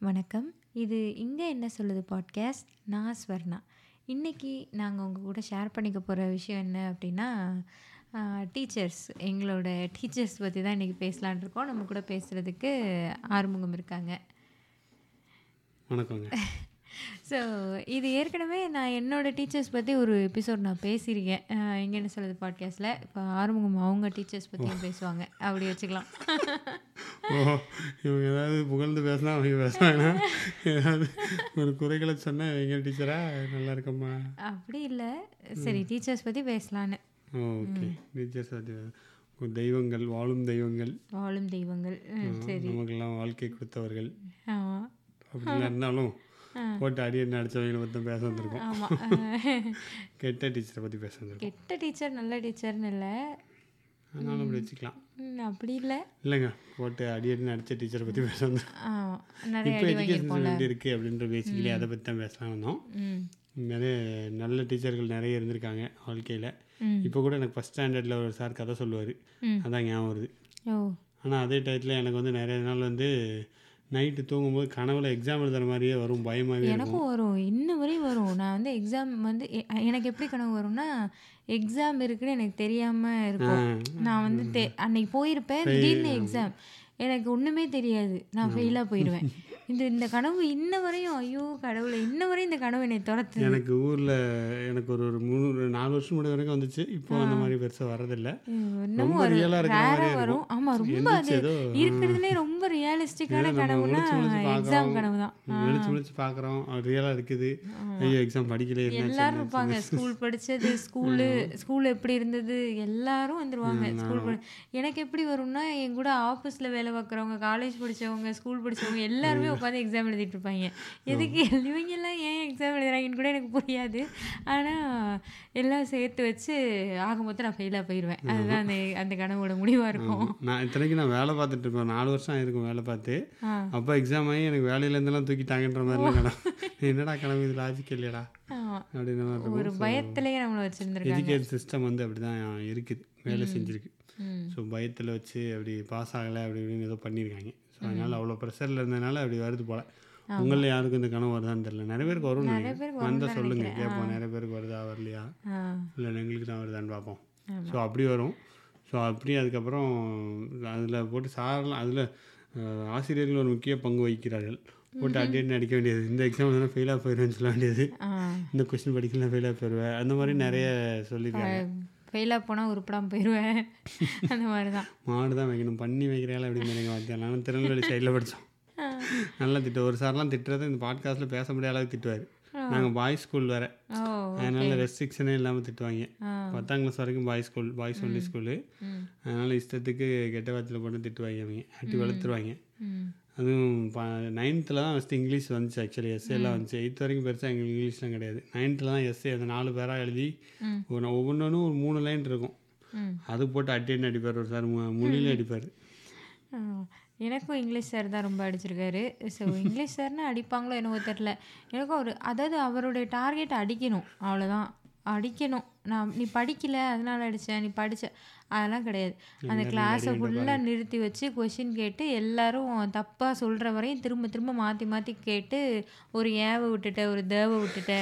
வணக்கம். இது இங்கே என்ன சொல்லுது பாட்காஸ்ட் நான் ஸ்வர்ணா. இன்றைக்கி நாங்கள் உங்கள் கூட ஷேர் பண்ணிக்க போகிற விஷயம் என்ன அப்படின்னா டீச்சர்ஸ் எங்களோட டீச்சர்ஸ் பற்றி தான் இன்றைக்கி பேசலான் இருக்கோம். நம்ம கூட பேசுகிறதுக்கு ஆறுமுகம் இருக்காங்க. வணக்கங்க. ஸோ இது ஏற்கனவே நான் என்னோடய டீச்சர்ஸ் பற்றி ஒரு எபிசோட் நான் பேசியிருக்கேன். இங்கே என்ன சொல்லுது பாட்காஸ்ட்டில் இப்போ ஆறுமுகம் அவங்க டீச்சர்ஸ் பற்றியும் பேசுவாங்க. அப்படி வச்சுக்கலாம். இவங்க ஏதாவது புகழ்ந்து பேசினா அவங்க பேசுவாங்கன்னா ஏதாவது ஒரு குறைகளை சொன்னால் இவங்க டீச்சரா? நல்லா இருக்கம்மா. அப்படி இல்லை. சரி டீச்சர்ஸ் பற்றி பேசலான்னு. ஓகே டீச்சர்ஸ் ஒரு தெய்வங்கள் வாழும் தெய்வங்கள். வாழும் தெய்வங்கள். சரி. நமக்கெல்லாம் வாழ்க்கை கொடுத்தவர்கள். ஆமாம் அப்படிலாம் இருந்தாலும் போட்டு அடி என்ன பற்றி பேச வந்திருக்கோம். கெட்ட டீச்சரை பற்றி பேச வந்திருக்கோம். கெட்ட டீச்சர் நல்ல டீச்சர்னு இல்லை. அதனால அப்படி வச்சுக்கலாம். அப்படி இல்லை. இல்லைங்க போட்டு அடி அடி அடித்த டீச்சரை பற்றி பேச வந்திருக்கோம் ஆமாம் நிறைய இப்போ எஜுகேஷன் எப்படி இருக்குது அப்படின்ற பேசிக்கலி அதை பற்றி தான் பேசலாம் வந்தோம். நிறைய நல்ல டீச்சர்கள் நிறைய இருந்திருக்காங்க வாழ்க்கையில். இப்போ கூட எனக்கு ஃபஸ்ட் ஸ்டாண்டர்டில் ஒரு சார் கதை சொல்லுவார். அதான் ஞாபகம் வருது. ஆனால் அதே டயத்தில் எனக்கு வந்து நிறைய நாள் வந்து நைட்டு தூங்கும்போது கனவுல எக்ஸாம் எழுதுற மாதிரியே வரும் பயமாகவே எனக்கும் வரும். இன்ன வரையும் வரும். நான் வந்து எக்ஸாம் வந்து எனக்கு எப்படி கனவு வரும்னா எக்ஸாம் இருக்குன்னு எனக்கு தெரியாமல் இருக்கும். நான் வந்து அன்னைக்கு போயிருப்பேன் திடீர்னு எக்ஸாம் எனக்கு ஒன்றுமே தெரியாது. நான் ஃபெயிலாக போயிடுவேன். இந்த இந்த கனவு இன்ன வரையும் ஐயோ கடவுளை இன்ன வரையும் இந்த கனவு என்னை துரத்து எனக்கு ஊரில் எனக்கு ஒரு ஒரு மூணு நாலு வருஷம் முன்னாடி வரைக்கும் வந்துச்சு. இப்போ அந்த மாதிரி பெருசாக வரதில்லை ரொம்ப ரியலாக வரும். ஆமாம் ரொம்ப அது இருக்கிறதுலே ரொம்ப ரியலிஸ்டிக்கான கனவுனா எக்ஸாம் கனவு தான் விழிச்சு விழிச்சு பார்க்குறோம். ரியலாக இருக்குது. ஐயோ எக்ஸாம் படிக்கல எல்லாரும் இருப்பாங்க. ஸ்கூல் படிச்சது ஸ்கூலு ஸ்கூல் எப்படி இருந்தது? எல்லாரும் வந்துருவாங்க. ஸ்கூல் எனக்கு எப்படி வரும்னா என் கூட ஆஃபீஸில் வேலை பார்க்குறவங்க காலேஜ் படிச்சவங்க ஸ்கூல் படிச்சவங்க எல்லாருமே உட்காந்து எக்ஸாம் எழுதிட்டு இருப்பாங்க. எதுக்கு இவங்க எல்லாம் ஏன் எக்ஸாம் எழுதுறாங்கன்னு கூட எனக்கு புரியாது. ஆனால் எல்லாம் சேர்த்து வச்சு ஆக மொத்தம் நான் ஃபெயிலாக போயிடுவேன் அதுதான் அந்த அந்த கனவோட முடிவாக இருக்கும். நான் இத்தனைக்கு நான் வேலை பார்த்துட்டு இருக்கேன். நாலு வருஷம் ஆயிருக்கும் வேலை பார்த்து. அப்போ எக்ஸாம் ஆகி எனக்கு வேலையிலேருந்துலாம் தூக்கிட்டாங்கன்ற மாதிரிலாம் கனவு என்னடா கனவு இது லாஜிக் இல்லையடா. அப்படின்னு ஒரு பயத்திலேயே நம்மளை வச்சுருந்துருக்காங்க. எஜுகேஷன் சிஸ்டம் வந்து அப்படி தான் இருக்குது வேலை செஞ்சுருக்கு. ஸோ பயத்தில் வச்சு அப்படி பாஸ் ஆகலை அப்படி இப்படின்னு ஏதோ பண்ணியிருக்காங்க. ஸோ அதனால் அவ்வளோ ப்ரெஷரில் இருந்ததுனால அப்படி வருது போல். உங்களில் யாருக்கும் இந்த கனவு வருதான்னு தெரியல. நிறைய பேருக்கு வரும் வந்தால் சொல்லுங்கள் கேட்போம். நிறைய பேருக்கு வருதா வரலையா? இல்லை எங்களுக்கு தான் வருதான்னு பார்ப்போம். ஸோ அப்படி வரும். ஸோ அப்படி அதுக்கப்புறம் அதில் போட்டு சாரெலாம் அதில் ஆசிரியர்கள் ஒரு முக்கிய பங்கு வகிக்கிறார்கள். போட்டு அடி அடிக்க வேண்டியது. இந்த எக்ஸாம் தானே ஃபெயிலாக போயிடுவேன்னு சொல்ல வேண்டியது. இந்த கொஸ்டின் படிக்கலாம் ஃபெயிலாக போயிடுவேன். அந்த மாதிரி நிறைய சொல்லியிருக்காங்க. ஃபெயிலாக போனால் உருப்படாமல் போயிடுவேன் அந்த மாதிரி தான் மாடு தான் வைக்கணும். பண்ணி வைக்கிறாள் அப்படின்னு எனக்கு வார்த்தை நானும் திருநெல்வேலி சைடில் படித்தோம் நல்லா திட்டு. ஒரு சார்லாம் திட்டுறது இந்த பாட்காஸ்ட்டில் பேச முடியாத அளவுக்கு திட்டுவார். நாங்கள் பாய்ஸ் ஸ்கூல் வேறு. அதனால ரெஸ்ட்ரிக்ஷனே இல்லாமல் திட்டுவாங்க. பத்தாம் கிளாஸ் வரைக்கும் boys school boys only school அதனால் இஷ்டத்துக்கு கெட்ட வார்த்தையில் போட்டு திட்டுவாங்க அவங்க. அட்டி வளர்த்துருவாங்க. அதுவும் நைன்த்தில் தான் ஃபஸ்ட்டு இங்கிலீஷ் வந்துச்சு ஆக்சுவலி எஸ்ஏ எல்லாம் வந்துச்சு. எயித் வரைக்கும் பெருசாக எங்களுக்கு இங்கிலீஷ்லாம் கிடையாது. நைன்த்தில் தான் எஸ்ஏ அந்த நாலு பேராக எழுதி. ஒரு ஒவ்வொன்றும் ஒரு மூணு லைன் இருக்கும். அது போட்டு அட்டின்னு அடிப்பார் ஒரு சார் மொழியிலே அடிப்பார். எனக்கும் இங்கிலீஷ் சார் தான் ரொம்ப அடிச்சிருக்காரு. ஸோ இங்கிலீஷ் சார்னா அடிப்பாங்களோ என்னவோ தெரில எனக்கும் அவர் அதாவது அவருடைய டார்கெட் அடிக்கணும் அவ்வளோதான் அடிக்கணும். நான் நீ படிக்கல அதனால அடித்தேன் நீ படித்த அதெல்லாம் கிடையாது. அந்த கிளாஸை ஃபுல்லாக நிறுத்தி வச்சு கொஷின் கேட்டு எல்லாரும் தப்பாக சொல்கிற வரையும் திரும்ப திரும்ப மாற்றி மாற்றி கேட்டு ஒரு ஏவை விட்டுட்ட ஒரு தேவை விட்டுட்ட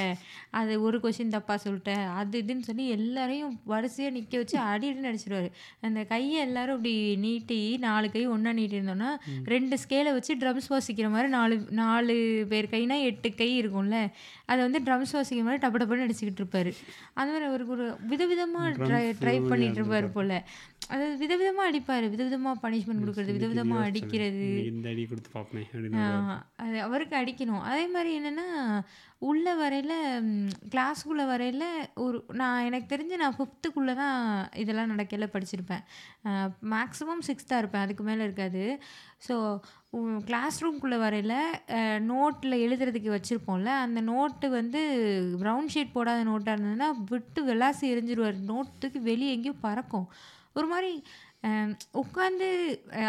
அது ஒரு கொஷின் தப்பாக சொல்லிட்ட அது இதுன்னு சொல்லி எல்லாரையும் வரிசையாக நிற்க வச்சு அடி அடின்னு அடிச்சிருவாரு அந்த கையை எல்லாரும் இப்படி நீட்டி நாலு கை ஒன்றா நீட்டி இருந்தோம்னா ரெண்டு ஸ்கேலை வச்சு ட்ரம்ஸ் வாசிக்கிற மாதிரி நாலு நாலு பேர் கைனா எட்டு கை இருக்கும்ல. அதை வந்து ட்ரம்ஸ் வாசிக்கிற மாதிரி டப்பு டப்புன்னு அடிச்சுக்கிட்டு இருப்பாரு. அந்த மாதிரி அவருக்கு ஒரு விதவிதமாக ட்ரை ட்ரை பண்ணிட்டு இருப்பாரு போல. அதாவது விதவிதமாக அடிப்பார். விதவிதமாக பனிஷ்மெண்ட் கொடுக்குறது விதவிதமாக அடிக்கிறது. அது அவருக்கு அடிக்கணும். அதே மாதிரி என்னென்னா உள்ள வரையில் கிளாஸ்க்குள்ளே வரையில் ஒரு நான் எனக்கு தெரிஞ்சு நான் ஃபிஃப்த்துக்குள்ளே தான் இதெல்லாம் நடக்கையில் படிச்சிருப்பேன். மேக்ஸிமம் சிக்ஸ்த்தாக இருப்பேன். அதுக்கு மேலே இருக்காது. ஸோ கிளாஸ் ரூம்குள்ளே வரையில் நோட்டில் எழுதுறதுக்கு வச்சுருப்போம்ல அந்த நோட்டு வந்து ப்ரௌன் ஷீட் போடாத நோட்டாக இருந்ததுன்னா விட்டு விளாசி எரிஞ்சிருவார். நோட்டுக்கு வெளியே எங்கேயும் பறக்கும். ஒரு மாதிரி உட்காந்து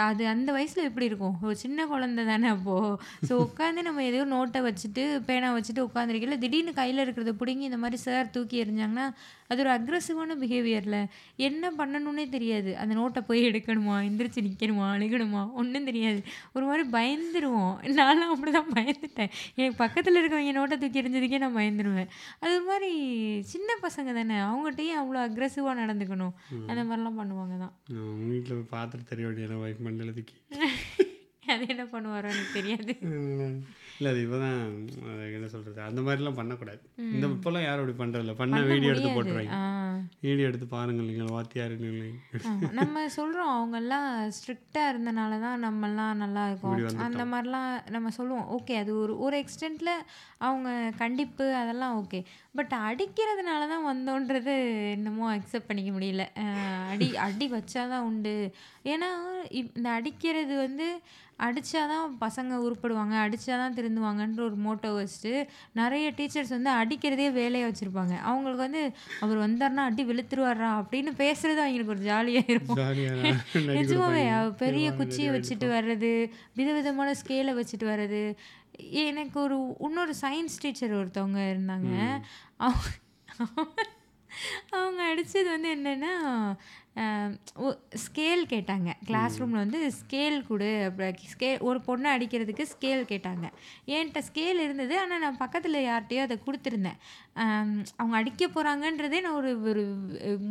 அது அந்த வயசில் எப்படி இருக்கும்? ஒரு சின்ன குழந்த தானே அப்போது ஸோ உட்காந்து நம்ம எதையோ நோட்டை வச்சுட்டு பேனா வச்சுட்டு உட்காந்துருக்கல திடீர்னு கையில் இருக்கிறத பிடுங்கி இந்த மாதிரி சார் தூக்கி எறிஞ்சாங்கன்னா அது ஒரு அக்ரஸிவான பிஹேவியரில் என்ன பண்ணணுன்னே தெரியாது. அந்த நோட்டை போய் எடுக்கணுமா? எந்திரிச்சு நிற்கணுமா அழுகணுமா? ஒன்றும் தெரியாது. ஒரு மாதிரி பயந்துருவோம். நானும் அப்படி தான் பயந்துட்டேன். எனக்கு பக்கத்தில் இருக்கவங்க நோட்டை தூக்கி எறிஞ்சதுக்கே நான் பயந்துருவேன். அது மாதிரி சின்ன பசங்க தானே அவங்ககிட்டயும் அவ்வளோ அக்ரெசிவாக நடந்துக்கணும். அந்த மாதிரிலாம் பண்ணுவாங்க தான். உங்கள் வீட்டில் பார்த்துட்டு தெரிய வேண்டியது ஒய்ஃப் மண்டலத்துக்கு அது என்ன பண்ணுவாரோ எனக்கு தெரியாது. இல்லை அது இப்போ தான் என்ன சொல்கிறது அந்த மாதிரிலாம் பண்ணக்கூடாது. இந்த இப்போல்லாம் யாரும் அப்படி பண்ணுறதில்ல பண்ண வீடியோ எடுத்து. போட்டுருவாங்க. வீடியோ எடுத்து பாருங்கள் நீங்கள் வாத்தியார். நம்ம சொல்கிறோம் அவங்கெல்லாம் ஸ்ட்ரிக்டாக இருந்தனால தான் நம்மெல்லாம் நல்லா இருக்கோம். அந்த மாதிரிலாம் நம்ம சொல்லுவோம் ஓகே அது ஒரு ஒரு எக்ஸ்டென்ட்டில் அவங்க கண்டிப்பு அதெல்லாம் ஓகே. பட் அடிக்கிறதுனால தான் வந்தோன்றது என்னமோ அக்செப்ட் பண்ணிக்க முடியல. அடி அடி வச்சாதான் உண்டு. ஏன்னா இந்த அடிக்கிறது வந்து அடித்தாதான் பசங்க உருப்படுவாங்க அடித்தாதான் திருந்துவாங்கன்ற ஒரு மோட்டோ வச்சுட்டு நிறைய டீச்சர்ஸ் வந்து அடிக்கிறதே வேலையாக வச்சுருப்பாங்க. அவங்களுக்கு வந்து அவர் வந்தார்னா அடி வெளுத்துருவாரா அப்படின்னு பேசுறது அவங்களுக்கு ஒரு ஜாலியாக இருக்கும் நிஜமாவே பெரிய குச்சியை வச்சுட்டு வர்றது விதவிதமான ஸ்கேலை வச்சுட்டு வர்றது. எனக்கு ஒரு இன்னொரு சயின்ஸ் டீச்சர் ஒருத்தவங்க இருந்தாங்க. அவங்க அவங்க அடித்தது வந்து என்னென்னா ஸ்கேல் கேட்டாங்க. கிளாஸ் ரூமில் வந்து ஸ்கேல் கொடு. அப்படி ஸ்கே ஒரு பொண்ணை அடிக்கிறதுக்கு ஸ்கேல் கேட்டாங்க. என்கிட்ட ஸ்கேல் இருந்தது. ஆனால் நான் பக்கத்தில் யார்கிட்டயோ அதை கொடுத்துருந்தேன். அவங்க அடிக்க போகிறாங்கன்றதே நான் ஒரு ஒரு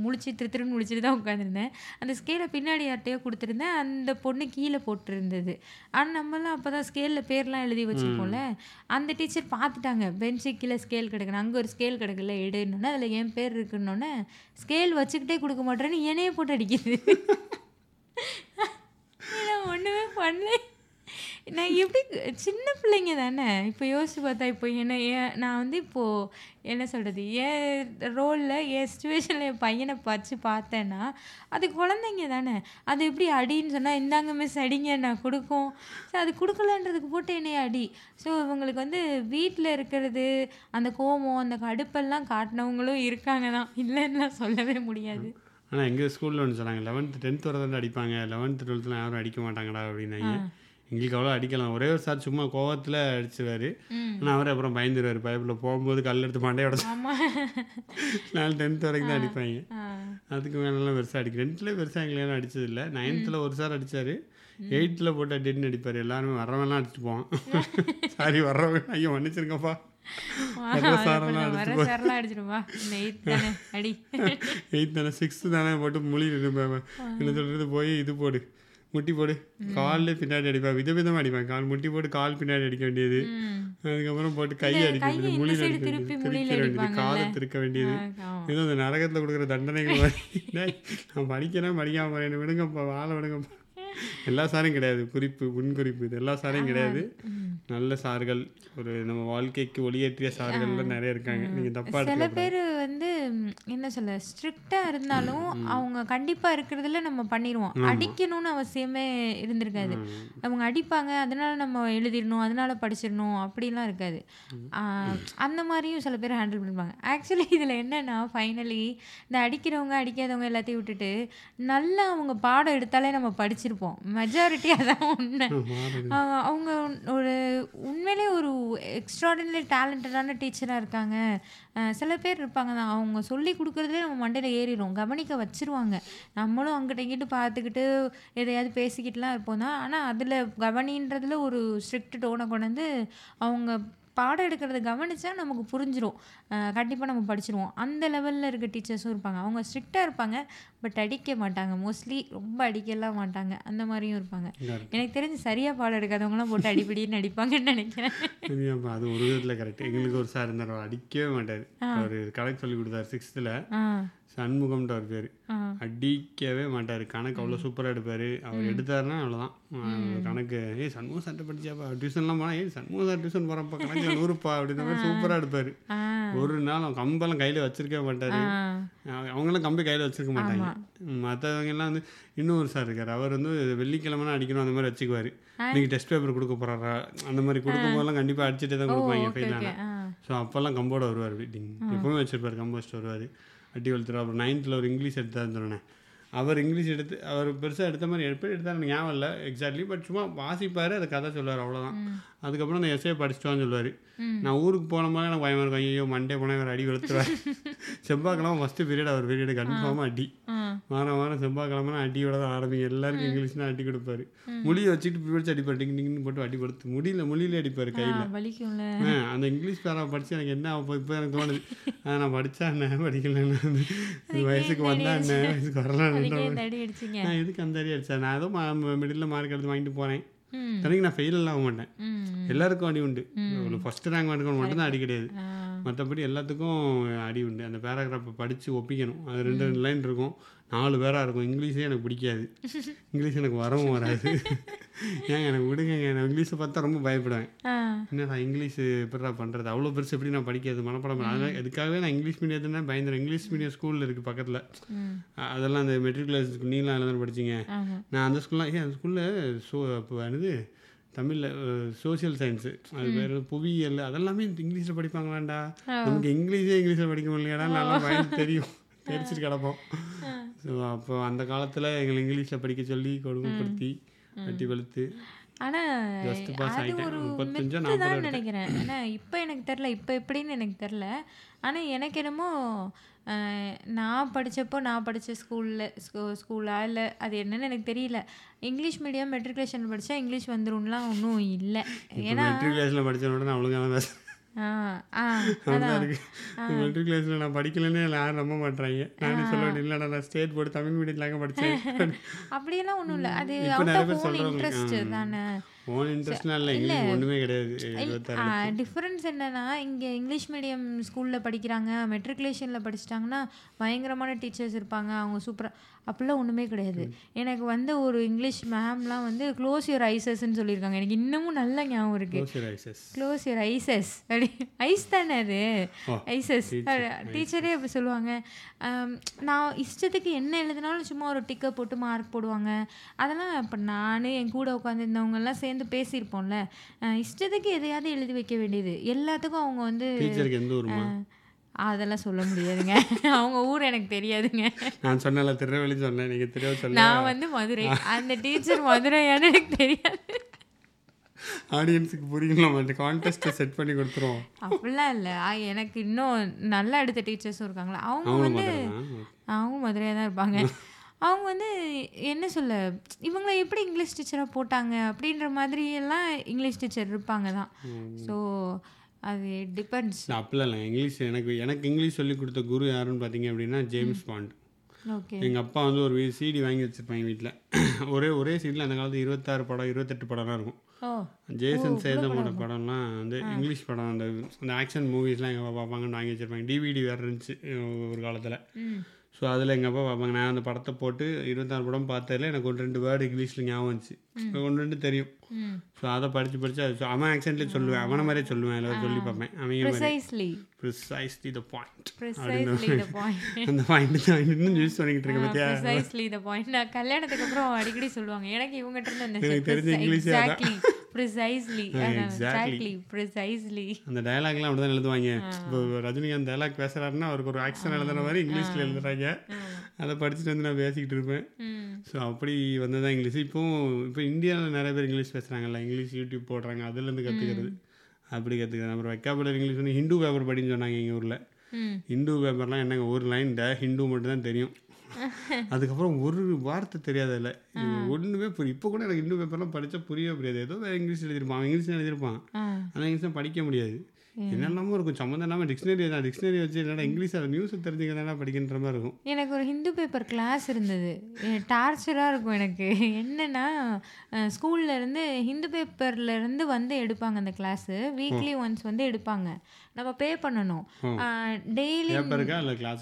முழிச்சு திரு திருன்னு முழிச்சிட்டு தான் உட்காந்துருந்தேன் அந்த ஸ்கேலை பின்னாடி யார்கிட்டயோ கொடுத்துருந்தேன். அந்த பொண்ணு கீழே போட்டிருந்தது. ஆனால் நம்மலாம் அப்போ தான் ஸ்கேலில் பேர்லாம் எழுதி வச்சுருக்கோம்ல அந்த டீச்சர் பார்த்துட்டாங்க. பெஞ்சு கீழே ஸ்கேல் கிடக்குன்னு. அங்கே ஒரு ஸ்கேல் கிடக்குல எடுன்னு. அதில் என் பேர் இருக்குன்னொன்னே ஸ்கேல் வச்சுக்கிட்டே கொடுக்க மாட்டேன்னு என்னையே போட்டு அடிக்குது. நான் ஒன்றுமே பண்ணல. நான் எப்படி சின்ன பிள்ளைங்க தானே. இப்போ யோசிச்சு பார்த்தா இப்போ என்ன ஏன் நான் வந்து இப்போது என்ன சொல்கிறது என் ரோலில் என் சுச்சுவேஷனில் என் பையனை பச்சு பார்த்தேன்னா அது குழந்தைங்க தானே. அது எப்படி அடின்னு சொன்னால் இந்தாங்க மிஸ் அடிங்க நான் கொடுக்கும். ஸோ அது கொடுக்கலன்றதுக்கு போட்டு என்னைய அடி. ஸோ இவங்களுக்கு வந்து வீட்டில் இருக்கிறது அந்த கோபம் அந்த கடுப்பெல்லாம் காட்டினவங்களும் இருக்காங்க தான் இல்லைன்னு சொல்லவே முடியாது. ஆனால் எங்கள் ஸ்கூலில் ஒன்று சொன்னாங்க லெவன்த்து டென்த் வரை தான் அடிப்பாங்க. லெவன்த்து டுவெல்த்துலாம் யாரும் அடிக்க மாட்டாங்கடா அப்படின்னாங்க. எங்களுக்கு அவ்வளோ அடிக்கலாம். ஒரே ஒரு சார் சும்மா கோவத்தில் அடிச்சுவார். ஆனால் அவரே அப்புறம் பயந்துருவார். பைப்பில் போகும்போது கல் எடுத்து மண்டையோட நாலு டென்த் வரைக்கும் தான் அடிப்பாங்க. அதுக்கு மேலெலாம் பெருசாக அடிக்க டென்த்தில் பெருசாக எங்களையும் அடிச்சது இல்லை நைன்த்தில் ஒரு சார் அடித்தார் எயித்தில் போட்டு அடின்னு அடிப்பார். எல்லாருமே வர்றவன்லாம் அடிச்சுட்டு போவான். சாரி வர்றவன். ஐயோ மன்னிச்சிருங்கப்பா. போய் இது போடு முட்டி போடு. காலில் பின்னாடி அடிப்பேன். விதவிதமாக அடிப்பேன். கால் முட்டி போட்டு கால் பின்னாடி அடிக்க வேண்டியது. அதுக்கப்புறம் போட்டு கை அடிக்க வேண்டியது. முழி திருக்க வேண்டியது. காதை திருக்க வேண்டியது. ஏதோ அந்த நரகத்தில் கொடுக்குற தண்டனைகள் நான் படிக்கிறேன் படிக்காம போறேன். என்னை விடுங்கப்பா வாழ விடுங்கப்பா. எல்லா சாரையும் கிடையாது. குறிப்பு முன்குறிப்பு இது எல்லா சாரையும் கிடையாது. நல்ல சார்கள் ஒரு நம்ம வாழ்க்கைக்கு ஒளியேற்றிய சார்கள்லாம் நிறைய இருக்காங்க. நீங்கள் தப்பா சில பேர் வந்து என்ன சொல்ல ஸ்ட்ரிக்டாக இருந்தாலும் அவங்க கண்டிப்பாக இருக்கிறதுல நம்ம பண்ணிடுவோம் அடிக்கணும்னு அவசியமே இருந்திருக்காது. அவங்க அடிப்பாங்க அதனால நம்ம எழுதிடணும் அதனால படிச்சிடணும் அப்படிலாம் இருக்காது. அந்த மாதிரியும் சில பேர் ஹேண்டில் பண்ணுவாங்க ஆக்சுவலி இதில் என்னன்னா ஃபைனலி இந்த அடிக்கிறவங்க அடிக்காதவங்க எல்லாத்தையும் விட்டுட்டு நல்லா அவங்க பாடம் எடுத்தாலே நம்ம படிச்சிருப்போம். மெஜாரிட்டி அதான் உண்மை அவங்க ஒரு உண்மையிலே ஒரு எக்ஸ்ட்ராடினரி டேலண்டடான டீச்சராக இருக்காங்க. சில பேர் இருப்பாங்க. தான் அவங்க சொல்லி கொடுக்குறதுலே நம்ம மண்டையில் ஏறிடும் கவனிக்க வச்சிருவாங்க. நம்மளும் அங்கிட்ட இங்கிட்டு பார்த்துக்கிட்டு எதையாவது பேசிக்கிட்டுலாம் இருப்போம் தான். ஆனால் அதில் கவனின்றதுல ஒரு ஸ்ட்ரிக்ட் டோனை கொண்டு வந்து அவங்க பாடம் எடுக்கிறத கவனிச்சா நமக்கு புரிஞ்சிரும். கண்டிப்பாக நம்ம படிச்சிருவோம். அந்த லெவலில் இருக்க டீச்சர்ஸும் இருப்பாங்க. அவங்க ஸ்ட்ரிக்டாக இருப்பாங்க பட் அடிக்க மாட்டாங்க. மோஸ்ட்லி ரொம்ப அடிக்கலாம் மாட்டாங்க. அந்த மாதிரியும் இருப்பாங்க. எனக்கு தெரிஞ்சு சரியாக பாடம் எடுக்காதவங்களாம் போட்டு அடிப்படின்னு அடிப்பாங்கன்னு நினைக்கிறேன். அது ஒரு விதத்தில் கரெக்ட் எங்களுக்கு ஒரு சார் இருந்தார். அவர் அடிக்கவே மாட்டார். அவர் கணக்கு சொல்லி கொடுத்தாரு சிக்ஸ்த்தில் சண்முகம்ன்ற ஒரு பேர் அடிக்கவே மாட்டார். கணக்கு அவ்வளோ சூப்பராக எடுப்பார். அவர் எடுத்தாருன்னா அவ்வளோதான் கணக்கு ஏய் சண்முகம் சட்டை படிச்சாப்பா? டியூஷன்லாம் போனால் ஏய் சண்முகம் சார் டியூஷன் போகிறப்பா கணக்கு நூறுப்பா அப்படின்ற மாதிரி சூப்பராக எடுப்பார். ஒரு நாள் அவன் கம்பெல்லாம் கையில் வச்சிருக்கவே மாட்டார். அவங்களாம் கம்பி கையில் வச்சிருக்க மாட்டாங்க. மற்றவங்க எல்லாம் வந்து இன்னொரு சார் இருக்கார். அவர் வந்து வெள்ளிக்கிழமைனா அடிக்கணும் அந்த மாதிரி வச்சுக்குவார். நீங்கள் டெஸ்ட் பேப்பர் கொடுக்க போகிறாரா அந்த மாதிரி கொடுக்கும் போதெல்லாம் கண்டிப்பாக அடிச்சுட்டே தான் கொடுப்பாங்க ஓகே ஃபெயில் ஓகே. ஆனால் ஆ. ஸோ அப்போல்லாம் கம்போட வருவார் எப்பவுமே வச்சிருப்பார் கம்போ வச்சுட்டு வருவார். அடி வளர்த்துருவார் அப்புறம் நைன்த்தில் ஒரு இங்கிலீஷ் எடுத்தாருன்னு சொன்னேன். அவர் இங்கிலீஷ் எடுத்து அவர் பெருசாக எடுத்த மாதிரி எப்படி எடுத்தார் எனக்கு ஞாபகம் இல்லை எக்ஸாக்ட்லி பட் சும்மா வாசிப்பார் அதை கதை சொல்லுவார் அவ்வளோதான் அதுக்கப்புறம் அந்த எஸ்ஏ படிச்சிட்டோன்னு சொல்லுவார். நான் ஊருக்கு போன மாதிரி எனக்கு பயமாக இருக்கும். ஐயோ மண்டே போனால் இவர் அடி வெளுத்துருவார். செவ்வாய்க்கிழமை ஃபஸ்ட்டு பீரியட் அவர் பீரியட் கன்ஃபார்மாக அடி. வாரம் வாரம் செவ்வாய்க்கிழமை அடியோட தான் ஆரம்பிங்க எல்லாருக்கும் இங்கிலீஷ்னா அடி கொடுப்பாரு. முடியை வச்சுட்டு பிடிச்சி அடிப்பார். டிங் டிங்னு போட்டு அடி கொடுத்து முடியல மொழியில அடிப்பார் கையில். அந்த இங்கிலீஷ் பேரா படிச்சு எனக்கு என்ன ஆகும்? இப்போ எனக்கு தோணுது. ஆ, நான் படித்தா என்ன? படிக்கலன்னு வயசுக்கு வந்தா என்ன? வயசுக்கு வரலான்னு நான் எதுக்கு அந்த அடி அடிச்சேன் நான் ஏதோ மிடில் மார்க் எடுத்து வாங்கிட்டு ம் தனிக்கு நான் ஃபெயில் எல்லாம் ஆக மாட்டேன். எல்லாருக்கும் அடி உண்டு. ஃபஸ்ட்டு ரேங்க் வாங்கிக்கணும் மட்டும்தான் அடி கிடையாது. மற்றபடி எல்லாத்துக்கும் அடி உண்டு. அந்த பேராகிராஃபை படித்து ஒப்பிக்கணும். அது ரெண்டு ரெண்டு லைன் இருக்கும். நாலு பேராக இருக்கும். இங்கிலீஷே எனக்கு பிடிக்காது. இங்கிலீஷ் எனக்கு வரவும் வராது. ஏங்க எனக்கு விடுங்க நான் இங்கிலீஷை பார்த்தா ரொம்ப பயப்படுவேன். என்னடா இங்கிலீஷ் எப்படிடா பண்ணுறது அவ்வளோ பெருசு எப்படி நான் படிக்கிறது? மனப்படம் அதனால அதுக்காகவே நான் இங்கிலீஷ் மீடியத்துனா பயந்துறேன் இங்கிலீஷ் மீடியம் ஸ்கூலில் இருக்குது பக்கத்தில். அதெல்லாம் அந்த மெட்ரிகுலேஷன் நீலாம் தானே படிச்சீங்க. ஆமா. நான் அந்த ஸ்கூல்லாம் ஏன் அந்த ஸ்கூலில் ஸோ அப்போ என்னது? தமிழில் சோஷியல் சயின்ஸு அது பேர் புவியியல் அதெல்லாமே இங்கிலீஷில் படிப்பாங்களாண்டா. நமக்கு இங்கிலீஷே இங்கிலீஷில் படிக்க முடியலையாடா நல்லா பயந்து தெரியும். தெரிச்சிட்டு கிடப்போம். ஸோ அப்போ அந்த காலத்தில் எங்களை இங்கிலீஷில் படிக்க சொல்லி கொடுமைப்படுத்தி கட்டி வெளுத்து ஆனா Just pass அது ஆயிட்டேன். ஒரு முப்பத்தஞ்சோ, myth நாற்பதோ தான் எடுத்தேன். நினைக்கிறேன். ஆனா இப்போ எனக்கு தெரில இப்போ எப்படின்னு எனக்கு தெரில ஆனா எனக்கு என்னமோ நான் படிச்சப்போ நான் படிச்ச ஸ்கூல்ல ஸ்கூ ஸ்கூலா இல்லை அது என்னன்னு எனக்கு தெரியல. இங்கிலீஷ் மீடியம் மெட்ரிகுலேஷன் படிச்சா இங்கிலீஷ் வந்துரும்லாம் ஒன்றும் இல்லை. ஏன்னா மெட்ரிகுலேஷனில் படித்தவனோட நான் ஒழுங்காக பேசுகிறேன் இருக்கு மெட்ரிகுலேஷனில் நான் படிக்கலன்னு யாரும் நம்ப மாட்டாங்க நானே சொல்ல வேண்டிய இல்லைடா நான் ஸ்டேட் போர்டு தமிழ் மீடியத்தில் படித்தேன் அப்படியெல்லாம் ஒன்றும் இல்லை. அது நிறைய பேர் ஓன் ஓன் இன்ட்ரெஸ்ட்லாம் இல்லை. இங்கிலீஷ் ஒன்றுமே கிடையாது. டிஃப்ரென்ஸ் என்னன்னா இங்கே இங்கிலீஷ் மீடியம் ஸ்கூலில் படிக்கிறாங்க மெட்ரிகுலேஷனில் படிச்சிட்டாங்கன்னா பயங்கரமான டீச்சர்ஸ் இருப்பாங்க அவங்க சூப்பராக அப்படிலாம் ஒன்றுமே கிடையாது. எனக்கு வந்து ஒரு இங்கிலீஷ் மேம்லாம் வந்து க்ளோஸ் யுவர் ஐசஸ்ன்னு சொல்லியிருக்காங்க. எனக்கு இன்னமும் நல்ல ஞாபகம் இருக்குது க்ளோஸ் யுவர் ஐசஸ் அப்படி ஐஸ் தானே அது? ஐசஸ் டீச்சரே அப்படி சொல்லுவாங்க. நான் இஷ்டத்துக்கு என்ன எழுதினாலும் சும்மா ஒரு டிக்கை போட்டு மார்க் போடுவாங்க. அதெல்லாம் இப்போ நான் என் கூட உட்காந்துருந்தவங்கெல்லாம் சேர்ந்து பேசியிருப்போம்ல. அஹ், இஷ்டத்துக்கு எதையாவது எழுதி வைக்க வேண்டியது. எல்லாத்துக்கும் அவங்க வந்து அதெல்லாம் சொல்ல முடியாதுங்க. அவங்க ஊர் எனக்கு தெரியாதுங்க. நான் சொன்னல திருநெல்வேலி சொன்னேன். நீங்கள் சொல்ல நான் வந்து மதுரை. அந்த டீச்சர் மதுரையான்னு எனக்கு தெரியாது. ஆடியன்ஸுக்கு புரியலாம் அந்த கான்டெஸ்ட்டை செட் பண்ணி கொடுத்துருவோம். அப்படிலாம் இல்லை. எனக்கு இன்னும் நல்லா எடுத்த டீச்சர்ஸும் இருக்காங்களா? அவங்க வந்து அவங்க மதுரையாக தான் இருப்பாங்க. அவங்க வந்து என்ன சொல்ல இவங்கள எப்படி இங்கிலீஷ் டீச்சராக போட்டாங்க அப்படின்ற மாதிரி எல்லாம் இங்கிலீஷ் டீச்சர் இருப்பாங்க தான். ஸோ அது டிபெண்ட்ஸ் அப்படிலாம் இல்லை. இங்கிலீஷ் எனக்கு எனக்கு இங்கிலீஷ் சொல்லி கொடுத்த குரு யாருன்னு பார்த்தீங்க அப்படின்னா ஜேம்ஸ் பாண்ட் ஓகே எங்கள் அப்பா வந்து ஒரு சிடி வாங்கி வச்சுருப்பாங்க வீட்டில் ஒரே ஒரே சீடில் அந்த காலத்து இருபத்தாறு படம் இருபத்தெட்டு படம்லாம் இருக்கும். ஜேசன் சேதமோட படம்லாம் வந்து இங்கிலீஷ் படம் அந்த அந்த ஆக்ஷன் மூவிஸ்லாம் எங்கள் பார்ப்பாங்கன்னு வாங்கி வச்சுருப்பாங்க. டிவிடி வேறு இருந்துச்சு ஒரு காலத்தில். ஸோ அதில் எங்கள் அப்பா பார்ப்பாங்க நான் அந்த படத்தை போட்டு இருபத்தாறு படம் பார்த்ததில் எனக்கு ஒன்று ரெண்டு வேர்டு இங்கிலீஷில் ஞாபகம் வந்துச்சு. ஒன்று ரெண்டு தெரியும். ஸோ அதை படித்து படித்து அது அவன் ஆக்சன்ட்லேயே சொல்லுவேன். அவனை மாதிரியே சொல்லுவேன். எல்லாரும் சொல்லி பார்ப்பேன். அவங்க மாதிரி. ப்ரிசைஸ்லி ப்ரிசைஸ்லி த பாயிண்ட் அந்த பாயிண்ட் தான். இன்னும் யூஸ் பண்ணிக்கிட்டு இருக்கேன் பார்த்தியா ப்ரிசைஸ்லி த பாயிண்ட் நான் கல்யாணத்துக்கு அப்புறம் அடிக்கடி சொல்லுவாங்க. எனக்கு இவங்ககிட்ட இருந்து எனக்கு தெரிஞ்ச இங்கிலீஷே ப்ரிசைஸ்லி எக்ஸாக்ட்லி ப்ரிசைஸ்லி அந்த டயலாக்லாம் அப்படி தான் எழுதுவாங்க. இப்போ ரஜினிகாந்த் டயலாக் பேசுகிறாருன்னா அவருக்கு ஒரு ஆக்ஷன் எழுதுன மாதிரி இங்கிலீஷில் எழுதுறாங்க. அதை படிச்சுட்டு வந்து நான் பேசிக்கிட்டு இருப்பேன். ஸோ அப்படி வந்ததான் இங்கிலீஷ். இப்போவும் இப்போ இந்தியாவில் நிறைய பேர் இங்கிலீஷ் பேசுகிறாங்கல்ல இங்கிலீஷ் யூடியூப் போடுறாங்க. அதுலேருந்து கற்றுக்கிறது அப்படி கற்றுக்கிறது அப்புறம் வெக்காபுலர் இங்கிலீஷ் வந்து ஹிந்து பேப்பர் படின்னு சொன்னாங்க எங்கள் ஊரில். ஹிந்து பேப்பர்லாம் என்னங்க? ஒரு லைன் ட ஹிந்து மட்டும் தான் தெரியும். அதுக்கப்புறம் ஒரு வார்த்தை தெரியாதில்ல ஒன்றுமே புரியும் இப்போ கூட எனக்கு ஹிந்து பேப்பர்லாம் படித்தா புரியவே புரியாது. ஏதோ வேறு இங்கிலீஷ் எழுதியிருப்பான் அவன் இங்கிலீஷ் எழுதியிருப்பான் ஆனால் இங்கிலீஷ் படிக்க முடியாது. என்னெல்லாமோ இருக்கும். சம்மந்தம் இல்லாமல் டிக்ஷனரி தான். டிக்ஷனரி வச்சு என்னடா இங்கிலீஷ் அதை நியூஸ் தெரிஞ்சுக்கிறதா படிக்கின்ற மாதிரி இருக்கும். எனக்கு ஒரு ஹிந்து பேப்பர் கிளாஸ் இருந்தது. டார்ச்சராக இருக்கும் எனக்கு. என்னென்னா ஸ்கூல்ல இருந்து ஹிந்து பேப்பர்ல இருந்து வந்து எடுப்பாங்க அந்த கிளாஸு வீக்லி ஒன்ஸ் வந்து எடுப்பாங்க. நம்ம பே பண்ணணும். டெய்லி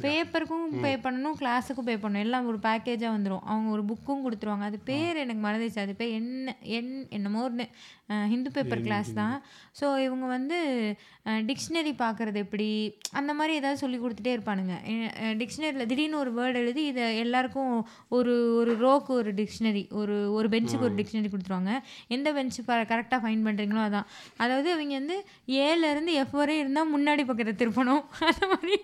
பேப்பருக்கும் பே பண்ணணும் கிளாஸுக்கும் பே பண்ணணும். எல்லாம் ஒரு பேக்கேஜாக வந்துடும் அவங்க ஒரு புக்கும் கொடுத்துருவாங்க. அது பேர் எனக்கு மறந்துச்சு. அது பேர் என்ன என் என்னமோ ஒன்று ஹிந்து பேப்பர் கிளாஸ் தான். ஸோ இவங்க வந்து டிக்ஷனரி பார்க்குறது எப்படி? அந்த மாதிரி ஏதாவது சொல்லி கொடுத்துட்டே இருப்பானுங்க. டிக்ஷனரியில் திடீர்னு ஒரு வேர்டு எழுதி இதை எல்லாருக்கும் ஒரு ஒரு ரோக்கு ஒரு டிக்ஷனரி ஒரு ஒரு பெஞ்சுக்கு ஒரு டிக்ஷனரி கொடுத்துருவாங்க. எந்த பெஞ்சு கரெக்டாக ஃபைன் பண்ணுறீங்களோ அதான். அதாவது அவங்க வந்து ஏலேருந்து எஃப் வரை இருந்தால் முன்னாடி பக்கத்தை திருப்பணும். அந்த மாதிரி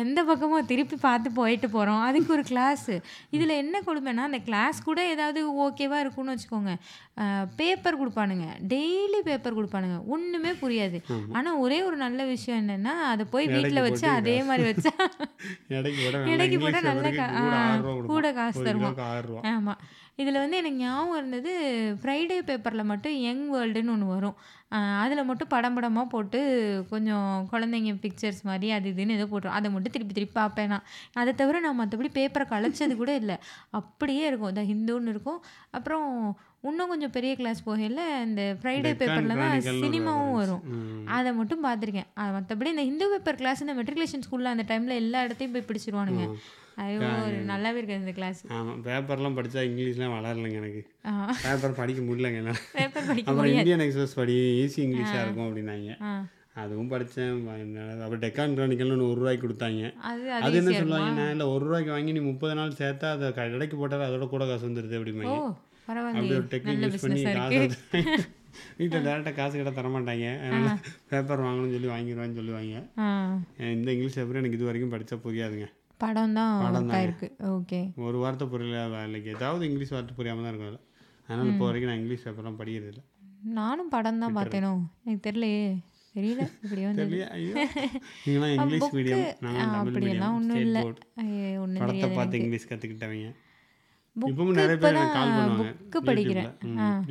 எந்த பக்கமும் திருப்பி பார்த்து போயிட்டு போகிறோம் அதுக்கு ஒரு கிளாஸு இதில் என்ன கொடுமைன்னா அந்த கிளாஸ் கூட ஏதாவது ஓகேவா இருக்கும்னு வச்சுக்கோங்க. பேப்பர் கொடுப்பானுங்க. டெய்லி பேப்பர் கொடுப்பானுங்க. ஒன்றுமே புரியாது. ஆனால் ஒரே ஒரு நல்ல விஷயம் என்னென்னா அதை போய் வீட்டில் வச்சு அதே மாதிரி வச்சா. இங்கிலீஷ் போட்டால் நல்ல கூட காசு ரூபா. ஆமாம் இதில் வந்து எனக்கு ஞாபகம் இருந்தது ஃப்ரைடே பேப்பரில் மட்டும் யங் வேர்ல்டுன்னு ஒன்று வரும். அதில் மட்டும் படம் படமாக போட்டு கொஞ்சம் குழந்தைங்க பிக்சர்ஸ் மாதிரி அது இதுன்னு ஏதோ போட்டுரும். அதை மட்டும் திருப்பி திருப்பி பார்ப்பேன்? நான் அதை தவிர நான் மற்றபடி பேப்பரை கலைச்சது கூட இல்லை. அப்படியே இருக்கும். இந்த ஹிந்துன்னு இருக்கும். அப்புறம் இன்னும் கொஞ்சம் பெரிய கிளாஸ் போகையில் இந்த ஃப்ரைடே பேப்பரில் தான் சினிமாவும் வரும். அதை மட்டும் பார்த்துருக்கேன். அது மற்றபடி இந்த ஹிந்து பேப்பர் கிளாஸ் இந்த மெட்ரிகுலேஷன் ஸ்கூலில் அந்த டைமில் எல்லா இடத்தையும் போய் பிடிச்சிருவானுங்க. ஐயோ ஒரு நல்லாவே இருக்காது இந்த கிளாஸ் ஆமாம் பேப்பர்லாம் படித்தா இங்கிலீஷ்லாம் வளரலைங்க எனக்கு. பேப்பர் படிக்க முடியலங்க என்னால். பேப்பர் படிக்க அப்புறம் இந்தியன் எக்ஸ்பிரஸ் படி ஈஸி இங்கிலீஷாக இருக்கும் அப்படின்னாங்க. அதுவும் படித்தேன் அப்புறம் டெக்கான் கிரானிக்கல்னு ஒரு ரூபாய்க்கு கொடுத்தாங்க. அது என்ன சொல்லுவாங்க? நான் இல்லை ஒரு ரூபாய்க்கு வாங்கி நீ முப்பது நாள் சேர்த்தா அதை கடைக்கு போட்டால் அதோட கூட காசு வந்துடுது அப்படிம்பாங்க. அப்படி ஒரு டெக்னிக் யூஸ் பண்ணி காசு வீட்டில் டேரெக்டாக காசு கிட்ட தர மாட்டாங்க அதனால பேப்பர் வாங்கணும்னு சொல்லி வாங்கிடுவான்னு சொல்லுவாங்க. இந்த இங்கிலீஷ் பேப்பர் எனக்கு இது வரைக்கும் படித்தா புரியாதுங்க. படம் தான் படம் ஒர்க் ஆயிருக்கு ஓகே. ஒரு வார்த்தை புரியல ஏதாவது இங்கிலீஷ் வார்த்தை புரியாமல் தான் இருக்கும். அதனால் இப்போ வரைக்கும் நான் இங்கிலீஷ் பேப்பர்லாம் படிக்கிறது இல்லை நானும் படம் தான் பார்த்தேனோ? எனக்கு தெரியலையே. தெரியல. இப்படி வந்து நீங்களாம் இங்கிலீஷ் மீடியம் அப்படியெல்லாம் ஒன்றும் இல்லை. ஒன்றும் படத்தை பார்த்து இங்கிலீஷ் கற்றுக்கிட்டவங்க இப்பவும் நிறைய பேர் எனக்கு கால் பண்ணுவாங்க. படிக்கிறேன்.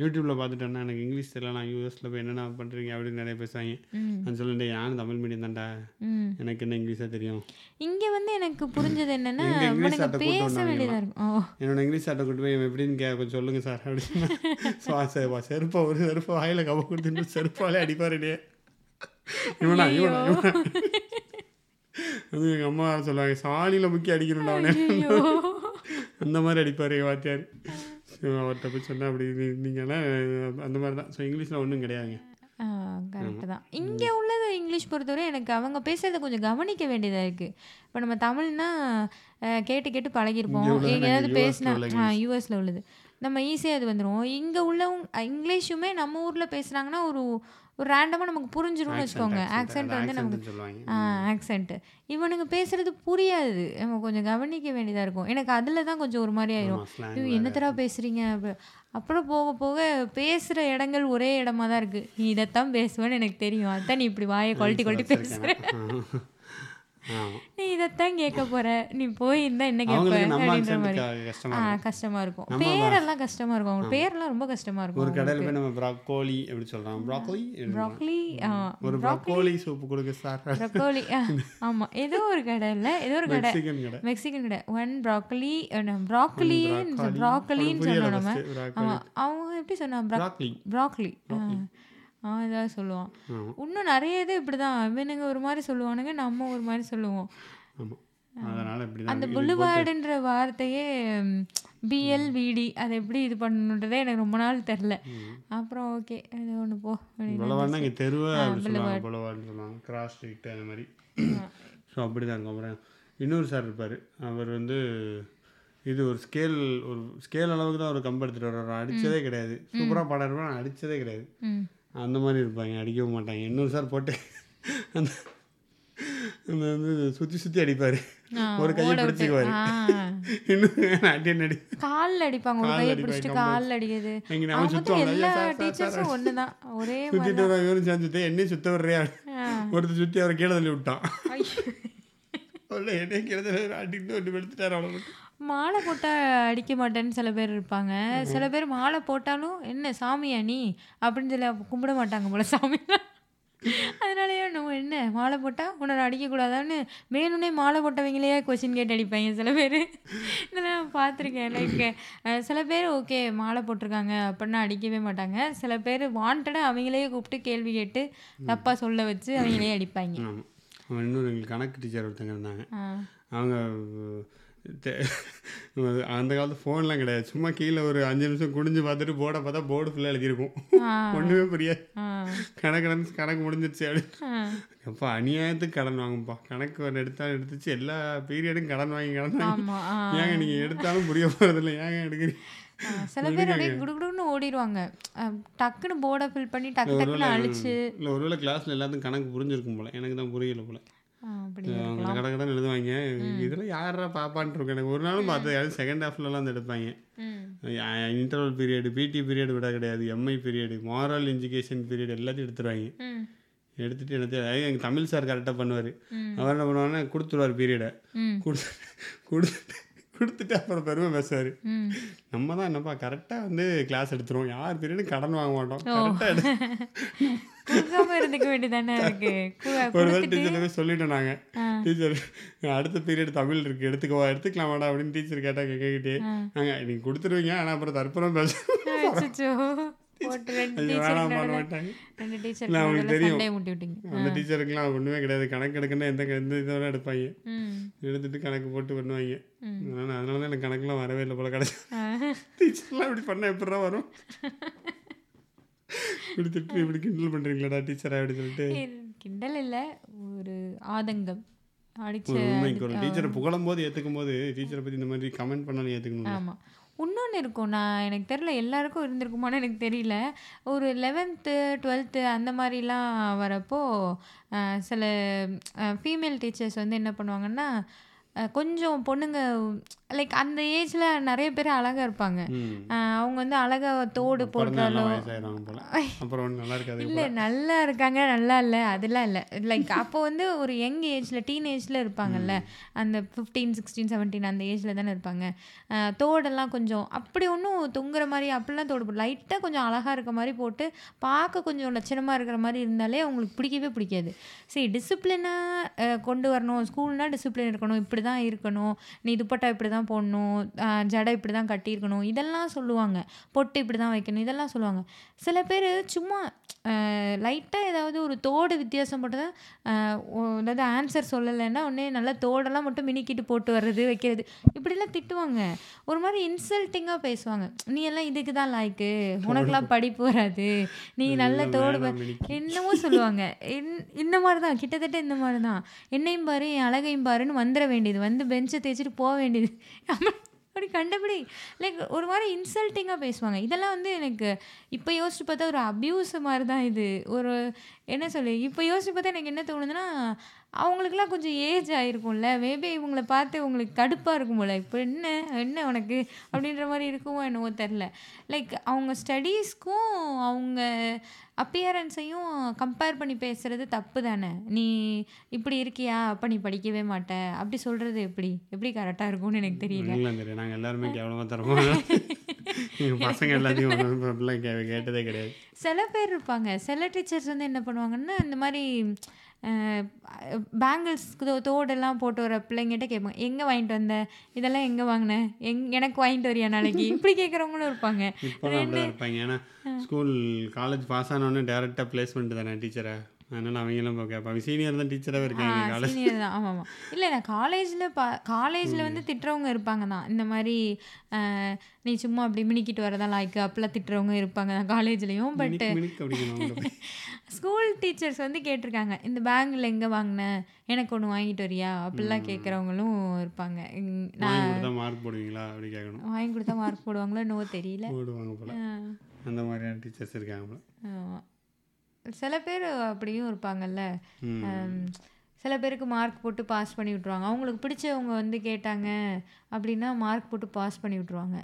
யூடியூப்ல. பார்த்துட்டேன்னா எனக்கு இங்கிலீஷ் தெரியல நான் யூஎஸ்ல போய் என்னென்ன பண்ணுறீங்க அப்படின்னு நிறைய பேசுவாங்க. நான் சொல்லுறேன் யாரும் தமிழ் மீடியம் தான்டா? எனக்கு என்ன இங்கிலீஷாக தெரியும்? இங்கே வந்து எனக்கு புரிஞ்சது என்னன்னா இங்கிலீஷ் பேச வேண்டியதாக இருக்கும். என்னோட இங்கிலீஷ் சாட்டை கூட்டு போய் எப்படின்னு கே கொஞ்சம் சொல்லுங்க சார் அப்படின்னு செருப்பா ஒரு செருப்பா வாயில கவ கொடுத்துட்டு செருப்பாலே அடிப்பாருடே இவனா இவனா இவனா. அது எங்கள் அம்மா சொல்லுவாங்க சாணியில் முக்கி அடிக்கணும்டா அவனே அந்த மாதிரி அடிப்பார் வாத்தியார். அவர்கிட்ட போய் சொன்னேன் அப்படி நீ- நீங்கெல்லாம் அந்த மாதிரி தான் ஸோ இங்கிலீஷில் ஒன்றும் கிடையாதுங்க. கரெக்டு தான். இங்கே உள்ளது இங்கிலீஷ் பொறுத்தவரை எனக்கு அவங்க பேசுறதை கொஞ்சம் கவனிக்க வேண்டியதாக இருக்குது இப்போ நம்ம தமிழ்னா கேட்டு கேட்டு பழகிருப்போம். எங்கேயாவது பேசினா யூஎஸில் உள்ளது. நம்ம ஈஸியாக அது வந்துடும் இங்கே உள்ளவங்க இங்கிலீஷுமே நம்ம ஊரில் பேசுனாங்கன்னா ஒரு ஒரு ரேண்டமாக நமக்கு புரிஞ்சிரும்னு வச்சுக்கோங்க. ஆக்சென்ட் வந்து நமக்கு ஆக்சென்ட்டு இவனுங்க பேசுறது புரியாது. நம்ம கொஞ்சம் கவனிக்க வேண்டியதாக இருக்கும். எனக்கு அதில் தான் கொஞ்சம் ஒரு மாதிரி ஆயிரும். ஐயோ வேற. என்னத்தடா பேசுறீங்க? அப்ப- அப்புறம் போக போக பேசுகிற இடங்கள் ஒரே இடமா தான் இருக்கு. நீ இதைத்தான் பேசுவேன்னு எனக்கு தெரியும். அதான் நீ இப்படி வாயை கொல்ட்டி பேசுற. ஆமாம் நீ இதைத்தான் கேட்க போற. நீ போய் இருந்தா என்ன கேட்ப? அப்படின்ற மாதிரி. கஷ்டமா இருக்கும். பேரெல்லாம் கஷ்டமா இருக்கும். அவங்க பேரெல்லாம் ரொம்ப கஷ்டமா ஒரு இருக்கும் கடையில் போய் நம்ம ப்ராக்கோலி எப்படி சொல்கிறோம் ப்ராக்கோலி ப்ராக்லி ஒரு ப்ராக்கோலி சூப்பு கொடுங்க சார் ப்ரொக்கோலி ஆமா. ஏதோ ஒரு கடை இல்ல ஏதோ ஒரு கடை. மெக்சிகன் கடை. ஒன் ப்ராக்கலி ப்ராக்கலி ப்ராக்கலின்னு புரியல சொன்னோம் நம்ம. அவங்க எப்படி சொன்னா ப்ராக்லி ப்ராக்லி அவன் ஏதாவது சொல்லுவான். இன்னும் நிறைய இது இப்படிதான். இவனுங்க ஒரு மாதிரி சொல்லுவானுங்க நம்ம ஒரு மாதிரி சொல்லுவோம். அந்த தான் புல்லுவாடுன்ற வார்த்தையே பிஎல் விடி அதை எப்படி இது பண்ணணுன்றதே எனக்கு ரொம்ப நாள் தெரில அப்புறம் ஓகே அது ஒன்று போ. புலவாடுனா தெருவை புலவாடுன்னு சொல்லுவாங்க கிராஸ் ஸ்ட்ரீட் அந்த மாதிரி. ஸோ அப்படி தான் அப்புறம் இன்னொரு சார் இருப்பார். அவர் வந்து இது ஒரு ஸ்கேல் ஒரு ஸ்கேல் அளவுக்கு தான் அவர் கம்பு எடுத்துகிட்டு வர்றாரு அடித்ததே கிடையாது. சூப்பராக இருப்பார் ஆனால் அடித்ததே கிடையாது. அந்த மாதிரி இருப்பாங்க அடிக்கவும் மாட்டாங்க. இன்னொரு சார் போட்டு அந்த அந்த வந்து சுற்றி சுற்றி அடிப்பார். ஒரு கையை. பிடிச்சிக்குவாரு. இன்னும் அடி அடி. கால்ல அடிப்பாங்க ஒரு கையை பிடிச்சிட்டு கால்ல அடிக்கிறது. இங்கே நம்ம சுற்றுவாங்க எல்லா டீச்சர்ஸும் ஒன்று தான் ஒரே சுற்றிட்டு வர இவரும் சேர்ந்துட்டு என்னையும் சுத்த வர்றியா. ஒருத்தர் சுற்றி அவரை கீழே தள்ளி விட்டான். என்னையும் கீழே தள்ளி அடிட்டு ஒன்று எடுத்துட்டார் மட்டும். மாலை போட்டால் அடிக்க மாட்டேன்னு சில பேர் இருப்பாங்க. சில பேர் மாலை போட்டாலும் என்ன சாமியா நீ? அப்படின்னு சொல்லி கும்பிட மாட்டாங்க போல சாமி. அதனாலயே நம்ம என்ன மாலை போட்டால் உன்னை அடிக்கக்கூடாதான்னு? வேணும்னே மாலை போட்டவங்களையே கொஷின் கேட்டு அடிப்பாங்க சில பேர். இதெல்லாம் பார்த்துருக்கேன் லைக் சில பேர் ஓகே மாலை போட்டிருக்காங்க அப்படின்னா அடிக்கவே மாட்டாங்க. சில பேர் வாண்டடாக அவங்களையே கூப்பிட்டு கேள்வி கேட்டு தப்பாக சொல்ல வச்சு அவங்களையே அடிப்பாங்க. இன்னொரு எங்களுக்கு கணக்கு டீச்சர் ஒருத்தங்க இருந்தாங்க. அவங்க அந்த காலத்து ஃபோன்லாம் கிடையாது. சும்மா கீழே ஒரு அஞ்சு நிமிஷம் குனிஞ்சு பார்த்துட்டு போர்டை பார்த்தா போர்டு ஃபுல்லாக எழுதியிருக்கும். ஒன்றுமே புரியாது. கணக்கு கணக்கு முடிஞ்சிருச்சு அப்படின்னு. அப்போ அநியாயத்துக்கு கடன் வாங்கும்பா. கணக்கு எடுத்தாலும் எடுத்துச்சு. எல்லா பீரியடும் கடன் வாங்கி கடன் வாங்கி. ஏங்க நீங்கள் எடுத்தாலும் புரிய போகிறதில்ல ஏங்க எடுக்கிறீங்க? சில பேர் அப்படியே குடுகுடுன்னு ஓடிடுவாங்க. டக்குன்னு போர்டை ஃபில் பண்ணி டக்கு டக்குன்னு அழிச்சு. இல்லை ஒருவேளை கிளாஸில் எல்லாத்துக்கும் கணக்கு புரிஞ்சிருக்கும் போல. எனக்கு தான் புரியல போல. அவங்க கடை கடன் எழுதுவாங்க. இதெல்லாம் யாரா இருக்கும். எனக்கு ஒரு நாளும் பார்த்து செகண்ட் ஹாஃப்லலாம் வந்து எடுப்பாங்க. இன்டர்வல் பீரியடு பிடி பீரியட் விட கிடையாது. MI period moral education period எல்லாத்தையும் எடுத்துருவாங்க. எடுத்துட்டு எடுத்து எங்கள் தமிழ் சார் கரெக்டாக பண்ணுவார். அவர் என்ன பண்ணுவாருன்னா கொடுத்துருவார் பீரியடை கொடுத்து கொடுத்துட்டு கொடுத்துட்டு அப்புறம் பெருமை பேசுவார். நம்ம தான் என்னப்பா கரெக்டாக வந்து கிளாஸ் எடுத்துருவோம். யார் பீரியடும் கடன் வாங்க மாட்டோம். கரெக்டாக எடு கொடுக்காம இருந்துக்க வேண்டியதானே இருக்கு? ஒரு கொடுத்துட்டு. டீச்சர் போய் சொல்லிட்டோம் நாங்கள் ஆ. டீச்சர் அடுத்த பீரியட் தமிழ் இருக்குது எடுத்துக்கவா எடுத்துக்கலாமாடா அப்படின்னு டீச்சர் கேட்டால் கேட்டுக்கிட்டே ஆ. நாங்கள் நீங்கள் கொடுத்துருவீங்க ஆனால் அப்புறம் தற்புறம் பேச பண்ண டீச்சருக்குலாம் ஒன்றுமே கிடையாது. கணக்கு எடுக்கணும்னா எந்த எந்த இதெல்லாம் எடுப்பாங்க? எடுத்துட்டு கணக்கு போட்டு பண்ணுவாங்க. அதனால அதனால தான் எனக்கு கணக்குலாம் வரவே இல்லை போல கிடையாது. டீச்சர்லாம் இப்படி பண்ணால் எப்படிதான் வரும்? இப்படி திட்டு இப்படி கிண்டல் பண்ணுறீங்களாடா டீச்சரா அப்படி சொல்லிட்டு. கிண்டல் இல்ல ஒரு ஆதங்கம். அடிச்ச ஒரு டீச்சரை புகழும் போது ஏற்றுக்கும் போது டீச்சரை பற்றி இந்த மாதிரி கமெண்ட் பண்ணாலும் ஏற்றுக்கணும் ஆமா. இன்னொன்று இருக்கும் நான் எனக்கு தெரில எல்லாருக்கும் இருந்திருக்குமான்னு எனக்கு தெரியல. ஒரு லெவன்த்து டுவெல்த்து அந்த மாதிரிலாம் வரப்போ சில ஃபீமேல் டீச்சர்ஸ் வந்து என்ன பண்ணுவாங்கன்னா கொஞ்சம் பொண்ணுங்க லைக் அந்த ஏஜில் நிறைய பேர் அழகாக இருப்பாங்க. அவங்க வந்து அழகாக தோடு இருக்காது இல்லை நல்லா இருக்காங்க நல்லா இல்லை அதெல்லாம் இல்லை. லைக் அப்போ வந்து ஒரு யங் ஏஜில் டீன் ஏஜில் இருப்பாங்கல்ல அந்த ஃபிஃப்டீன் சிக்ஸ்டீன் செவன்டீன் அந்த ஏஜில் தானே இருப்பாங்க. தோடெல்லாம் கொஞ்சம் அப்படி ஒன்றும் தொங்குற மாதிரி அப்படிலாம் தோடு போட்டு லைட்டாக கொஞ்சம் அழகாக இருக்க மாதிரி போட்டு பார்க்க கொஞ்சம் லட்சணமாக இருக்கிற மாதிரி இருந்தாலே அவங்களுக்கு பிடிக்கவே பிடிக்காது. சரி டிசிப்ளினாக கொண்டு வரணும். ஸ்கூல்னால் டிசிப்ளின் இருக்கணும். இப்படி தான் இருக்கணும். நீ துப்பட்டா இப்படி தான் போடணும். ஜடை இப்படி தான் கட்டியிருக்கணும். இதெல்லாம் சொல்லுவாங்க. பொட்டு இப்படி தான் வைக்கணும். இதெல்லாம் சொல்லுவாங்க. சில பேர் சும்மா லைட்டாக ஏதாவது ஒரு தோடு வித்தியாசம் மட்டும் தான் அதாவது ஆன்சர் சொல்லலைன்னா உடனே நல்லா தோடெல்லாம் மட்டும் மினிக்கிட்டு போட்டு வர்றது வைக்கிறது. இப்படிலாம் திட்டுவாங்க. ஒரு மாதிரி இன்சல்ட்டிங்காக பேசுவாங்க. நீ எல்லாம் இதுக்கு தான் லாய்க்கு உனக்கெல்லாம் படிப்பு வராது. நீ நல்ல தோடு. என்னமோ சொல்லுவாங்க. இந்த மாதிரி தான். கிட்டத்தட்ட இந்த மாதிரி தான். என்னையும் பாரு என் அழகையும் பாருன்னு வந்துட வேண்டியது வந்து பெஞ்சை தேய்ச்சிட்டு போக வேண்டியது. அப்படி கண்டபடி லைக் ஒரு மாதிரி இன்சல்ட்டிங்காக பேசுவாங்க. இதெல்லாம் வந்து எனக்கு இப்போ யோசிச்சு பார்த்தா ஒரு அப்யூஸ் மாதிரி தான் இது. ஒரு என்ன சொல்லு இப்போ யோசிச்சு பார்த்தா எனக்கு என்ன தோணுதுன்னா அவங்களுக்குலாம் கொஞ்சம் ஏஜ் ஆயிருக்கும்ல. மேபி இவங்கள பார்த்து உங்களுக்கு கடுப்பாக இருக்கும் போல இப்போ என்ன? என்ன உனக்கு? அப்படின்ற மாதிரி இருக்குமோ என்னவோ தெரில லைக் அவங்க ஸ்டடீஸ்க்கும் அவங்க அப்பியரன்ஸையும் கம்பேர் பண்ணி பேசுறது தப்பு தானே? நீ இப்படி இருக்கியா? அப்போ நீ படிக்கவே மாட்ட. அப்படி சொல்கிறது எப்படி? எப்படி கரெக்டாக இருக்கும்னு எனக்கு தெரியல. நாங்கள் எல்லாருமே கேவலமாக எங்கள் பசங்க எல்லாத்தையும் கேட்டதே கிடையாது. சில பேர் இருப்பாங்க. சில டீச்சர்ஸ் வந்து என்ன பண்ணுவாங்கன்னா இந்த மாதிரி பேங்கிள்ஸ் தோடெல்லாம் போட்டு வர பிள்ளைங்கிட்ட கேட்பாங்க எங்கே வாங்கிட்டு வந்த? இதெல்லாம் எங்கே வாங்கின? எங் எனக்கு வாங்கிட்டு வரியா நாளைக்கு? இப்படி கேட்குறவங்களும் இருப்பாங்க. இருப்பாங்க. ஏன்னா ஸ்கூல் காலேஜ் பாஸ் ஆனோடனே டேரெக்டாக பிளேஸ்மெண்ட் தானே டீச்சரை அதனால் அவங்களும் கேட்பாங்க சீனியர் தான் டீச்சராகவே இருக்காங்க காலேஜ் சீனியர் தான். ஆமாம் ஆமாம் இல்லை நான் காலேஜில் பா காலேஜில் வந்து திட்டுறவங்க இருப்பாங்க தான். இந்த மாதிரி நீ சும்மா அப்படி மினிக்கிட்டு வரதான் லாய்க்கு அப்பெல்லாம் திட்டுறவங்க இருப்பாங்க தான் காலேஜ்லேயும் பட் ஸ்கூல் டீச்சர்ஸ் வந்து கேட்டிருக்காங்க இந்த பேங்கில் எங்கே வாங்கின? எனக்கு ஒன்று வாங்கிட்டு வரியா? அப்படிலாம் கேட்குறவங்களும் இருப்பாங்க. நான் மார்க் போடுவீங்களா? அப்படி கேட்கணும் வாங்கி கொடுத்தா மார்க் போடுவாங்களோ என்னவோ தெரியல. போடுவாங்க போல. அந்த மாதிரியான டீச்சர்ஸ் இருக்காங்க போல. ஆமா. சில பேர் அப்படியும் இருப்பாங்கல்ல. சில பேருக்கு மார்க் போட்டு பாஸ் பண்ணி விட்ருவாங்க அவங்களுக்கு பிடிச்சவங்க வந்து கேட்டாங்க அப்படின்னா மார்க் போட்டு பாஸ் பண்ணி விட்ருவாங்க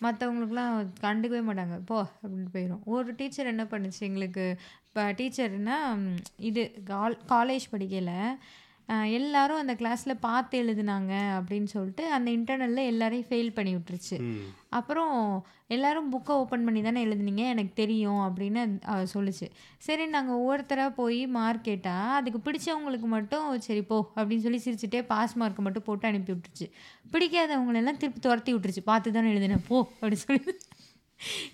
மற்றவங்களுக்குலாம் கண்டுக்கவே மாட்டாங்க. போ அப்படின்னு போயிடும் ஒரு டீச்சர் என்ன பண்ணுச்சு எங்களுக்கு? இப்போ டீச்சர்னா இது கால் காலேஜ் படிக்கல அஹ், எல்லாரும் அந்த கிளாஸில் பார்த்து எழுதுனாங்க அப்படின்னு சொல்லிட்டு அந்த இன்டர்னலில் எல்லாரையும் ஃபெயில் பண்ணி விட்டுருச்சு. அப்புறம் எல்லாரும் புக்கை ஓப்பன் பண்ணி தானே எழுதுனீங்க? எனக்கு தெரியும் அப்படின்னு சொல்லுச்சு. சரி நாங்கள் ஒவ்வொருத்தராக போய் மார்க் கேட்டால் அதுக்கு பிடிச்சவங்களுக்கு மட்டும் சரி போ அப்படின்னு சொல்லி சிரிச்சுட்டே பாஸ் மார்க்கை மட்டும் போட்டு அனுப்பி விட்டுருச்சு. பிடிக்காதவங்களெல்லாம் திருப்பி துரத்தி விட்டுருச்சு. பார்த்து தானே எழுதினேன் போ அப்படி சொல்லி.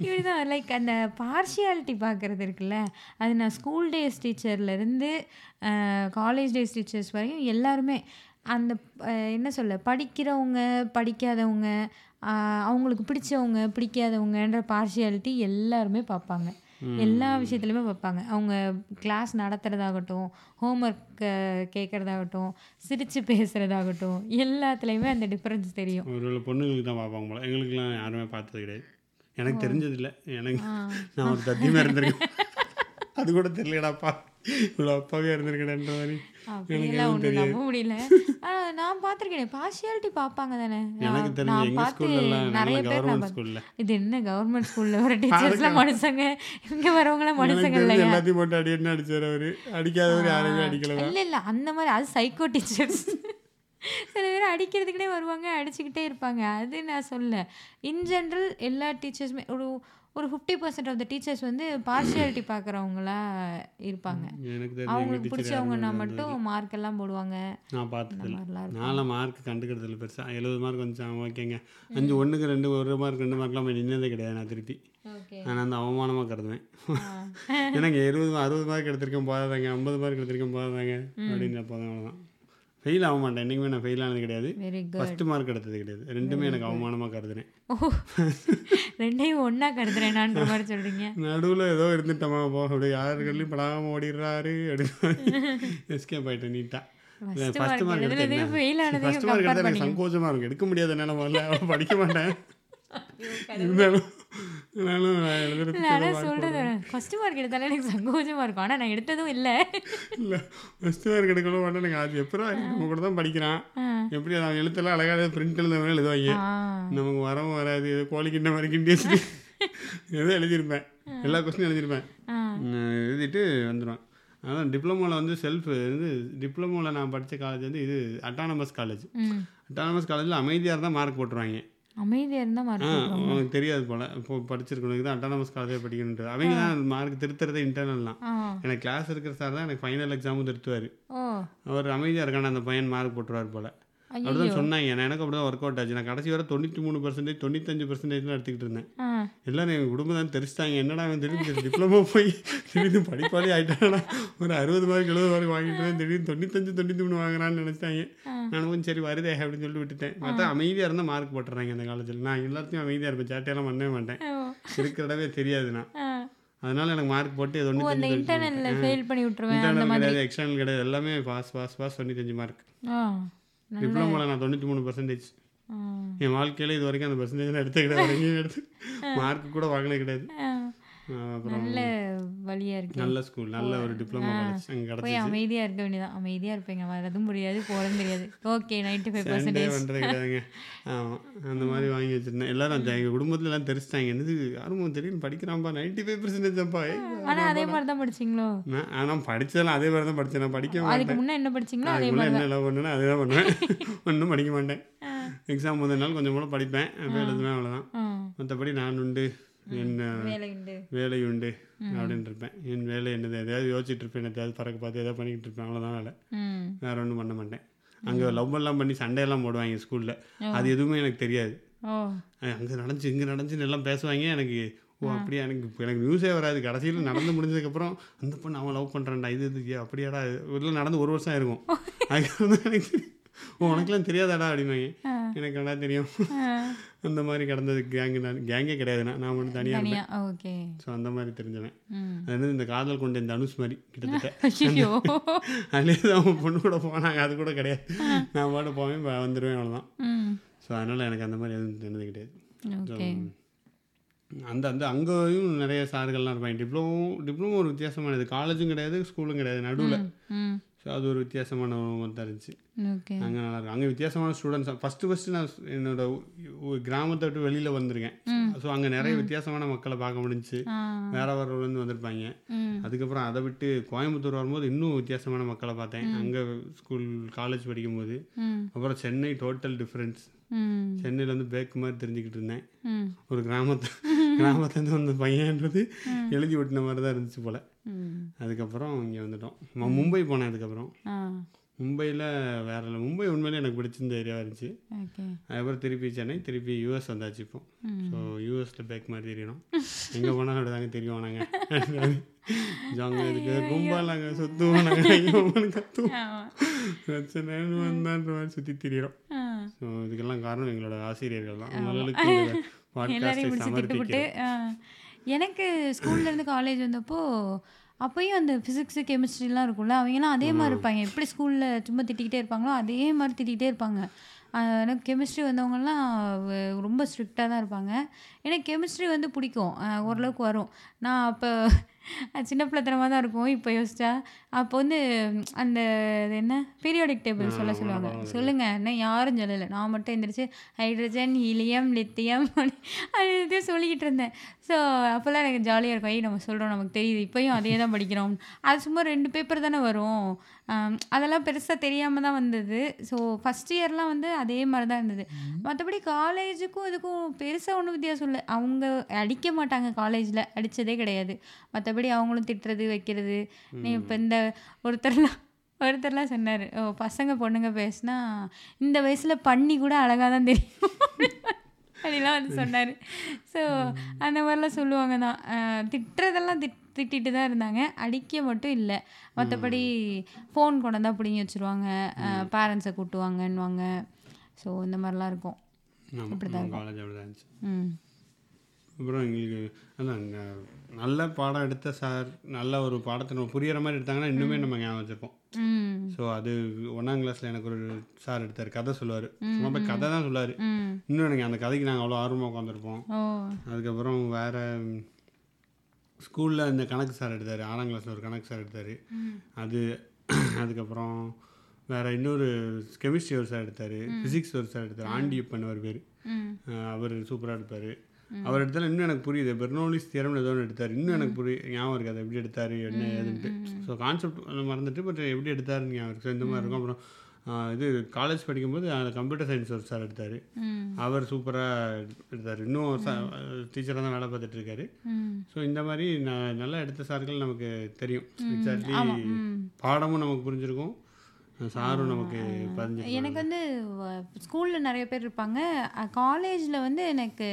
இப்படிதான் லைக் அந்த பார்ஷியாலிட்டி பார்க்குறது இருக்குல்ல அது நான் ஸ்கூல் டேஸ் டீச்சர்லேருந்து காலேஜ் டேஸ் டீச்சர்ஸ் வரையும் எல்லாருமே அந்த என்ன சொல்ல படிக்கிறவங்க படிக்காதவங்க அவங்களுக்கு பிடிச்சவங்க பிடிக்காதவங்கன்ற பார்ஷியாலிட்டி எல்லாருமே பார்ப்பாங்க. எல்லா விஷயத்துலையுமே பார்ப்பாங்க. அவங்க கிளாஸ் நடத்துகிறதாகட்டும் ஹோம்ஒர்க் கேட்குறதாகட்டும் சிரித்து பேசுகிறதாகட்டும் எல்லாத்துலேயுமே அந்த டிஃப்ரென்ஸ் தெரியும். ஒருவேளை பொண்ணுங்களுக்கு தான் பார்ப்பாங்க போல. எங்களுக்குலாம் யாருமே பார்த்தது கிடையாது. எனக்கு தெரிஞ்சது இல்லை எனக்கு நான் ஒரு தத்தியமாக இருந்திருக்கேன். அது கூட தெரியலடாப்பா. இவ்வளோ அப்பாவே இருந்திருக்கேன்ற மாதிரி. நம்ப முடியல. நான் பார்த்துருக்கேன் பார்ஷியாலிட்டி பார்ப்பாங்க தானே. எனக்கு தெரிஞ்சு பார்த்து ஸ்கூல்லலாம் நிறைய பேர் ஸ்கூலில் இது என்ன கவர்மெண்ட் ஸ்கூல்ல வர டீச்சர்ஸ்லாம் மனுஷங்க? இங்க வரவங்களாம் எனக்கு மனுஷங்க இல்லையா? எல்லாத்தையும் போட்டு அடி என்ன அடிச்சார் அவரு? அடிக்காதவர் யாருமே அடிக்கல இல்ல இல்ல அந்த மாதிரி அது சைக்கோ டீச்சர்ஸ் சில பேர் அடிக்கிறதுக்குனே வருவாங்க அடிச்சுக்கிட்டே இருப்பாங்க. அது நான் சொல்ல இன் ஜென்ரல் எல்லா டீச்சர்ஸுமே ஒரு ஒரு fifty percent of the teachers வந்து பார்ஷியாலிட்டி பார்க்குறவங்களா இருப்பாங்க. அவங்களுக்கு டீச்சர் பிடிச்சவங்கன்னா மட்டும் மார்க் எல்லாம் போடுவாங்க. நான் பார்த்ததில்ல. நான்லாம் மார்க் கண்டுக்கிறது இல்லை பெருசாக எழுபது மார்க் வந்துச்சான் ஓகேங்க. அஞ்சு ஒன்றுக்கு ரெண்டு ஒரு மார்க் ரெண்டு மார்க்லாம் போய் நின்னதே கிடையாது நான் திருப்பி. நான் அந்த அவமானமாக கருதுவேன். எனக்கு இருபது அறுபது மார்க் எடுத்திருக்கேன் போதாதாங்க. ஐம்பது மார்க் எடுத்திருக்கேன் போதாதாங்க. அப்படின்னு போதும் அவ்வளோதான் ஃபெயில் ஆக மாட்டேன். என்றைக்குமே நான் ஃபெயில் ஆனது கிடையாது. ஃபஸ்ட்டு மார்க் எடுத்தது கிடையாது. ரெண்டுமே எனக்கு அவமானமாக கருதுனேன். ரெண்டையும் ஒண்ணா கருதுறேனான்ற மாதிரி சொல்றீங்க. நடுவில் ஏதோ இருந்துட்டோமா போ அப்படியே யாருக்கள்லையும் படாமல் ஓடிடுறாரு அப்படின்னு எஸ்கேப் ஆகிட்டேன் நீட்டாக ஃபர்ஸ்ட் ஃபஸ்ட்டு மார்க் எடுத்தேன் ஃபஸ்ட்டு மார்க் கம்பேர் எடுத்தா எனக்கு சங்கோச்சமாக இருக்கும் எடுக்க முடியாத அவன் படிக்க மாட்டேன். இருந்தாலும் ஆனாலும் நான் எழுதுறதுக்கு நான் சொல்றது. ஃபர்ஸ்ட் மார்க் எடுத்தாலே எனக்கு சங்கோஜமா இருக்கும். ஆனா நான் எடுத்ததும் இல்ல. இல்லை. ஃபஸ்ட்டு மார்க் எடுக்கணும் எனக்கு அது எப்போ நம்ம கூட தான் படிக்கிறான். எப்படி அவன் எழுத்தெல்லாம் அழகாக பிரிண்ட் எழுதுவாங்க. ஆ, நமக்கு வரவும் வராது. ஏதோ கோழி கிண்ட மாதிரி கிண்டி ஏதோ எழுதியிருப்பேன். எல்லா கொஸ்டினும் எழுதியிருப்பேன். எழுதிட்டு வந்துடுவேன் அதான் டிப்ளமோவில் வந்து செல்ஃப் இது டிப்ளமோவில் நான் படித்த காலேஜ் வந்து இது அட்டானமஸ் காலேஜ். அட்டானமஸ் காலேஜில் அமைதியாக இருந்தால் மார்க் போட்டுருவாங்க. அமைதியா இருந்தா ஆ மார்க் தெரியாது போல். இப்போ படிச்சிருக்கணும். தான் அட்டானமஸ் காலேஜில் படிக்கணுன்ட்டு. அவங்க தான் மார்க் திருத்துறதே இன்டர்னல்லாம் எனக்கு கிளாஸ் இருக்கிற சார் தான் எனக்கு ஃபைனல் எக்ஸாமும் திருத்துவார். அவர் அமைதியாக இருக்கான அந்த பையன் மார்க் போட்டுருவார் போல். அப்படிதான் சொன்னாங்க. எனக்கு அப்படி தான் ஒர்க் அவுட் ஆச்சு. நான் கடைசி வரை தொண்ணூற்றி மூணு பர்சன்டேஜ் தொண்ணூத்தஞ்சு பர்சன்டேஜ் தான் எடுத்துக்கிட்டு இருந்தேன் எல்லாரும் எங்கள் குடும்பம் தான் தெரிச்சிட்டாங்க. என்னடா அவன் திடீர்னு டிப்ளமோ போய் திடீர்னு படிப்பாளி ஆகிட்டானா ஒரு அறுபது மார்க் எழுபது மார்க் வாங்கிட்டு வந்து திடீர்னு தொண்ணூத்தஞ்சு தொண்ணூற்றி மூணு வாங்குறான்னு நினச்சிட்டாங்க. நான் கொஞ்சம் சரி வருதே அப்படின்னு சொல்லிட்டு விட்டுட்டேன். மற்ற அமைதியாக இருந்தால் மார்க் போட்டுறாங்க அந்த காலேஜில். நான் எல்லாத்தையும் அமைதியாக இருப்பேன். சேட்டையெல்லாம் பண்ணவே மாட்டேன். இருக்கிறதவே தெரியாது நான். அதனால எனக்கு மார்க் போட்டு ஃபெயில் பண்ணி விட்டுருவேன் அந்த இன்டர்னல் கிடையாது எக்ஸ்டர்னல் கிடையாது. எல்லாமே பாஸ் பாஸ் பாஸ் தொண்ணூத்தஞ்சு மார்க் டிப்ளமோவில் நான் தொண்ணூற்றி மூணு பர்சன்டேஜ். என் வாழ்க்கையில் இது வரைக்கும் அந்த பர்சன்டேஜ்லாம் எடுத்த கிடையாது எங்கேயும் எடுத்து மார்க் கூட வாங்கினது கிடையாது. நல்ல வழியா இருக்கு. நல்ல ஸ்கூல் நல்ல ஒரு டிப்ளமோ அங்கே போய் அமைதியா இருக்க வேண்டியதான் அமைதியா இருப்பீங்க. வரதும் முடியாது போறதும் தெரியாது. ஓகே நைன்டி ஃபைவ் பர்சன்டேஜ் கிடையாதுங்க. ஆமாம் அந்த மாதிரி வாங்கி வச்சுருந்தேன். எல்லாரும் எங்கள் குடும்பத்துல எல்லாம் தெரிச்சிட்டாங்க. என்னது யாரும் திடீர்னு படிக்கிறான்ப்பா நைன்டி ஃபைவ் பர்சன்டேஜ்ப்பா ஆனா அதே மாதிரி தான் படிச்சீங்களோ? நான் ஆனால் படித்ததெல்லாம் அதே மாதிரி தான் படித்தேன் நான் படிக்க அதுக்கு முன்ன என்ன படிச்சீங்களோ அதே மாதிரி என்ன லவ் பண்ணுன்னா அதே தான் பண்ணுவேன். ஒன்றும் படிக்க மாட்டேன். எக்ஸாம் முதல் நாள் கொஞ்சம் கூட படிப்பேன். எழுதுவேன் அவ்வளோதான் மற்றபடி நான் உண்டு. என் வேலை உண்டு வேலை உண்டு அப்படின்னு இருப்பேன் என் வேலை என்னது? எதையாவது யோசிச்சுட்டு இருப்பேன் எதையாவது பறக்க பார்த்து எதாவது பண்ணிக்கிட்டு இருப்பேன் அவ்வளோதான் வேலை வேற ஒன்றும் பண்ண மாட்டேன். அங்கே லவ் எல்லாம் பண்ணி சண்டையெல்லாம் போடுவாங்க ஸ்கூலில். அது எதுவுமே எனக்கு தெரியாது. அங்கே நடந்துச்சு இங்கே நடந்துச்சுன்னு எல்லாம் பேசுவாங்க. எனக்கு ஓ அப்படியா? எனக்கு எனக்கு நியூஸே வராது. கடைசியில் நடந்து முடிஞ்சதுக்கப்புறம் அந்த பொண்ணு அவன் லவ் பண்ணுறான்டா இது இது அப்படியாடா? இதில் நடந்து ஒரு வருஷம் இருக்கும் அதுக்கு வந்து எனக்கு உனக்குலாம் தெரியாதாடா அப்படின்னாங்க. எனக்கு நல்லா தெரியும். அந்த மாதிரி கடந்தது கேங்கு நான் கேங்கே கிடையாது. நான் மட்டும் தனியாக இருப்பேன் தனியா ஓகே. ஸோ அந்த மாதிரி தெரிஞ்சவன். அது வந்து இந்த காதல் கொண்ட இந்த அனுஷ் மாதிரி கிட்டத்தட்ட. அதுலேயே தான் அவன் பொண்ணு கூட போனாங்க. அது கூட கிடையாது. நான் பாட்டு போவேன் வந்துடுவேன் அவ்வளோதான் ஸோ அதனால் எனக்கு அந்த மாதிரி எதுவும் தெரிஞ்சது கிடையாது. அந்த அந்த அங்கேயும் நிறைய சார்கள்லாம் இருப்பாங்க. டிப்ளமோ டிப்ளமோ ஒரு வித்தியாசமானது. காலேஜும் கிடையாது ஸ்கூலும் கிடையாது நடுவில். ஸோ அது ஒரு வித்தியாசமான தான் இருந்துச்சு. அங்கே நல்லா இருக்கும். அங்கே வித்தியாசமான ஸ்டூடெண்ட்ஸ் ஃபஸ்ட்டு ஃபஸ்ட்டு நான் என்னோட கிராமத்தை விட்டு வெளியில் வந்திருக்கேன். ஸோ அங்கே நிறைய வித்தியாசமான மக்களை பார்க்க முடிஞ்சுச்சு. ஆ. வேற வேறலேருந்து வந்திருப்பாங்க. அதுக்கப்புறம் அதை விட்டு கோயம்புத்தூர் வரும்போது இன்னும் வித்தியாசமான மக்களை பார்த்தேன். அங்கே ஸ்கூல் காலேஜ் படிக்கும்போது. அப்புறம் சென்னை டோட்டல் டிஃப்ரென்ஸ் சென்னையில் வந்து பேக் மாதிரி தெரிஞ்சுக்கிட்டு இருந்தேன். ஒரு கிராமத்து கிராமத்துலேருந்து வந்த பையன்றது எழுதி விட்டின மாதிரி தான் இருந்துச்சு போல். அதுக்கப்புறம் இங்கே வந்துட்டோம். மும்பை போனேன் அதுக்கப்புறம். மும்பையில் வேற இல்லை. மும்பை உண்மையிலே எனக்கு பிடிச்சிருந்த ஏரியாவாக இருந்துச்சு. அதுக்கப்புறம் திருப்பி சென்னை திருப்பி யூஎஸ் வந்தாச்சு இப்போ. ஸோ யூஎஸில் பேக் மாதிரி தெரியணும். எங்கே போனாலும் அப்படி தாங்க தெரியும் நாங்கள் கும்பாலாங்க சுற்றுவோம் நாங்கள் கத்துவோம். ஆமா. பிரச்சனைன்னு வந்தான்ற மாதிரி சுற்றி திரியிறோம். ஸோ இதுக்கெல்லாம் காரணம் எங்களோட ஆசிரியர்கள் தான். உங்களுக்கு. எனக்கு ஸ்கூல்லேருந்து காலேஜ் வந்தப்போ அப்பயும் அந்த ஃபிசிக்ஸு கெமிஸ்ட்ரிலாம் இருக்கும்ல அவங்கலாம் அதே மாதிரி இருப்பாங்க. எப்படி ஸ்கூலில் சும்மா திட்டிக்கிட்டே இருப்பாங்களோ அதே மாதிரி திட்டிகிட்டே இருப்பாங்க. எனக்கு கெமிஸ்ட்ரி வந்தவங்கலாம் ரொம்ப ஸ்ட்ரிக்டாக தான் இருப்பாங்க. எனக்கு கெமிஸ்ட்ரி வந்து பிடிக்கும். ஓரளவுக்கு வரும். நான் அப்போ அது சின்ன பிள்ளைத்தனமா தான் இருக்கும். இப்போ யோசிச்சா அப்போ வந்து அந்த அது என்ன? பீரியாடிக் டேபிள் சொல்ல சொல்லுவாங்க. சொல்லுங்க என்ன? யாரும் சொல்லலை. நான் மட்டும் எந்திரிச்சு ஹைட்ரஜன் ஹீலியம் லித்தியம் அது இது சொல்லிக்கிட்டு இருந்தேன். ஸோ அப்போல்லாம் எனக்கு ஜாலியாக இருக்கும். ஐய் நம்ம சொல்கிறோம் நமக்கு தெரியுது. இப்போயும் அதே தான் படிக்கிறோம். அது சும்மா ரெண்டு பேப்பர் தானே வரும். அதெல்லாம் பெருசாக தெரியாமல் தான் வந்தது. ஸோ ஃபஸ்ட் இயர்லாம் வந்து அதே மாதிரி தான் இருந்தது. மற்றபடி காலேஜுக்கும் இதுக்கும் பெருசாக ஒன்றும் வித்தியாசம் இல்லை. அவங்க அடிக்க மாட்டாங்க காலேஜில். அடித்ததே கிடையாது. மற்றபடி அவங்களும் திட்டுறது வைக்கிறது. நீ இப்போ இந்த ஒருத்தர்லாம் ஒருத்தர்லாம் சொன்னார். பசங்க பொண்ணுங்க பேசுனா இந்த வயசில் பண்ணி கூட அழகாக தான் தெரியும். அப்படிலாம் வந்து சொன்னார். ஸோ அந்த மாதிரிலாம் சொல்லுவாங்க தான். திட்டுறதெல்லாம் திட் திட்டிட்டு தான் இருந்தாங்க. அடிக்க மட்டும் இல்லை. மற்றபடி ஃபோன் கொண்டு வந்தால் பிடிங்கி வச்சுருவாங்க. பேரண்ட்ஸை கூட்டுவாங்கன்னுவாங்க. ஸோ இந்த மாதிரிலாம் இருக்கும். அப்படி தான் ம். அப்புறம் எங்களுக்கு அதான் நல்ல பாடம் எடுத்த சார் நல்ல ஒரு பாடத்தை நம்ம புரியிற மாதிரி எடுத்தாங்கன்னா இன்னுமே நம்ம ஞாபகம் வச்சுருப்போம். ஸோ அது ஒன்றாம் கிளாஸில் எனக்கு ஒரு சார் எடுத்தார். கதை சொல்லுவார். சும்மா போய் கதை தான் சொல்லுவார். இன்னும் எனக்கு அந்த கதைக்கு நாங்கள் அவ்வளோ ஆர்வமாக உட்காந்துருப்போம். அதுக்கப்புறம் வேறு ஸ்கூலில் இந்த கணக்கு சார் எடுத்தார். ஆறாம் கிளாஸில் ஒரு கணக்கு சார் எடுத்தார். அது அதுக்கப்புறம் வேறு இன்னொரு கெமிஸ்ட்ரி ஒரு சார் எடுத்தார். ஃபிசிக்ஸ் ஒரு சார் எடுத்தார். ஆண்டியப்பன் அவர் பேர். அவர் சூப்பராக எடுப்பார். அவர் எடுத்தாலும் இன்னும் எனக்கு புரியுது. பெர்னோலிஸ் தியரம் ஏதோ ஒன்று எடுத்தார். இன்னும் எனக்கு புரிய ஞாபகம் இருக்குது. எப்படி எடுத்தார் என்ன ஏதுன்ட்டு. ஸோ கான்செப்ட் மறந்துட்டு பட் எப்படி எடுத்தாருன்னு ஞாபகம் இருக்குது இந்த மாதிரி இருக்கும். அப்புறம் இது காலேஜ் படிக்கும்போது கம்ப்யூட்டர் சயின்ஸ் ஒரு சார் எடுத்தார். அவர் சூப்பராக எடுத்தார். இன்னும் டீச்சராக தான் வேலை பார்த்துட்டு இருக்காரு. ம். ஸோ இந்த மாதிரி ந- நல்லா எடுத்த சார்கள் நமக்கு தெரியும். எக்ஸாக்ட்லி பாடமும் நமக்கு புரிஞ்சிருக்கும். சாரும் நமக்கு எனக்கு வந்து ஸ்கூலில் நிறைய பேர் இருப்பாங்க. காலேஜில் வந்து எனக்கு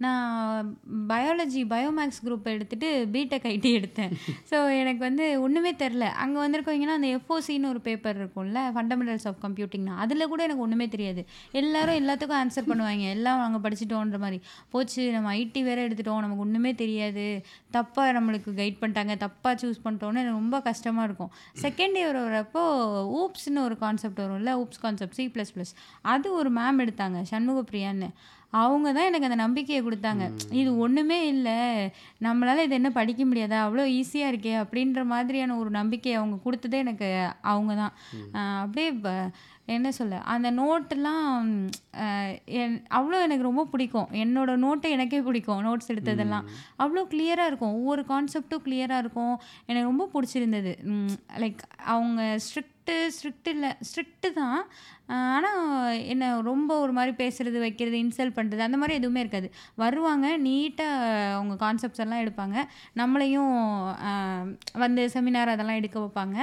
நான் பயாலஜி பயோமேக்ஸ் குரூப் எடுத்துட்டு பிடெக் ஐடி எடுத்தேன். ஸோ எனக்கு வந்து ஒன்றுமே தெரில. அங்கே வந்திருக்கவங்கன்னா அந்த எஃப்ஓசின்னு ஒரு பேப்பர் இருக்கும்ல ஃபண்டமெண்டல்ஸ் ஆஃப் கம்ப்யூட்டிங்னா அதில் கூட எனக்கு ஒன்றுமே தெரியாது. எல்லாரும் எல்லாத்துக்கும் ஆன்சர் பண்ணுவாங்க. எல்லாம் நாங்கள் படிச்சிட்டோன்ற மாதிரி. போச்சு நம்ம ஐடி வேற எடுத்துட்டோம். நமக்கு ஒன்றுமே தெரியாது. தப்பாக நம்மளுக்கு கைட் பண்ணிட்டாங்க. தப்பாக சூஸ் பண்ணிட்டோன்னு எனக்கு ரொம்ப கஷ்டமாக இருக்கும். செகண்ட் இயர் வரப்போ ஊப்ஸ்னு ஒரு கான்செப்ட் வரும்ல oops concept C plus plus அது ஒரு மேம் எடுத்தாங்க சண்முகப்பிரியான்னு. அவங்க தான் எனக்கு அந்த நம்பிக்கையை கொடுத்தாங்க. இது ஒன்றுமே இல்லை. நம்மளால் இது என்ன படிக்க முடியாதா? அவ்வளோ ஈஸியாக இருக்கே அப்படின்ற மாதிரியான ஒரு நம்பிக்கையை அவங்க கொடுத்ததே எனக்கு அவங்க தான். அப்படியே என்ன சொல்ல அந்த நோட்டெல்லாம் என் அவ்வளோ எனக்கு ரொம்ப பிடிக்கும். என்னோட நோட்டை எனக்கே பிடிக்கும் நோட்ஸ் எடுத்ததெல்லாம். அவ்வளோ கிளியராக இருக்கும். ஒவ்வொரு கான்செப்டும் கிளியராக இருக்கும். எனக்கு ரொம்ப பிடிச்சிருந்தது. லைக் அவங்க ஸ்ட்ரிக்ட்டு ஸ்ட்ரிக்ட் இல்லை ஸ்ட்ரிக்ட்டு தான். ஆனால் என்ன ரொம்ப ஒரு மாதிரி பேசுறது வைக்கிறது இன்சல்ட் பண்ணுறது அந்த மாதிரி எதுவுமே இருக்காது. வருவாங்க நீட்டாக அவங்க கான்செப்ட்ஸ் எல்லாம் எடுப்பாங்க. நம்மளையும் வந்து செமினார் அதெல்லாம் எடுக்க வைப்பாங்க.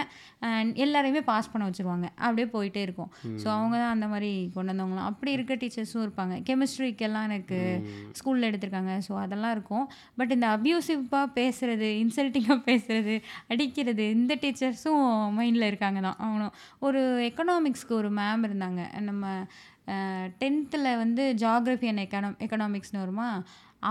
எல்லாரையுமே பாஸ் பண்ண வச்சுருவாங்க. அப்படியே போயிட்டே இருக்கும். ஸோ அவங்க தான் அந்த மாதிரி கொண்டு வந்தவங்களாம். அப்படி இருக்க டீச்சர்ஸும் இருப்பாங்க. கெமிஸ்ட்ரிக்கெல்லாம் எனக்கு ஸ்கூலில் எடுத்திருக்காங்க. ஸோ அதெல்லாம் இருக்கும். பட் இந்த அப்யூசிவாக பேசுறது இன்சல்ட்டிங்காக பேசுறது அடிக்கிறது இந்த டீச்சர்ஸும் மைண்டில் இருக்காங்க தான். அவங்களும் ஒரு எக்கனாமிக்ஸ்க்கு ஒரு மேம் இருந்தாங்க. நம்ம டென்த்தில் வந்து ஜாகிரஃபி அண்ட் எக்கனா எக்கனாமிக்ஸ்னு வருமா?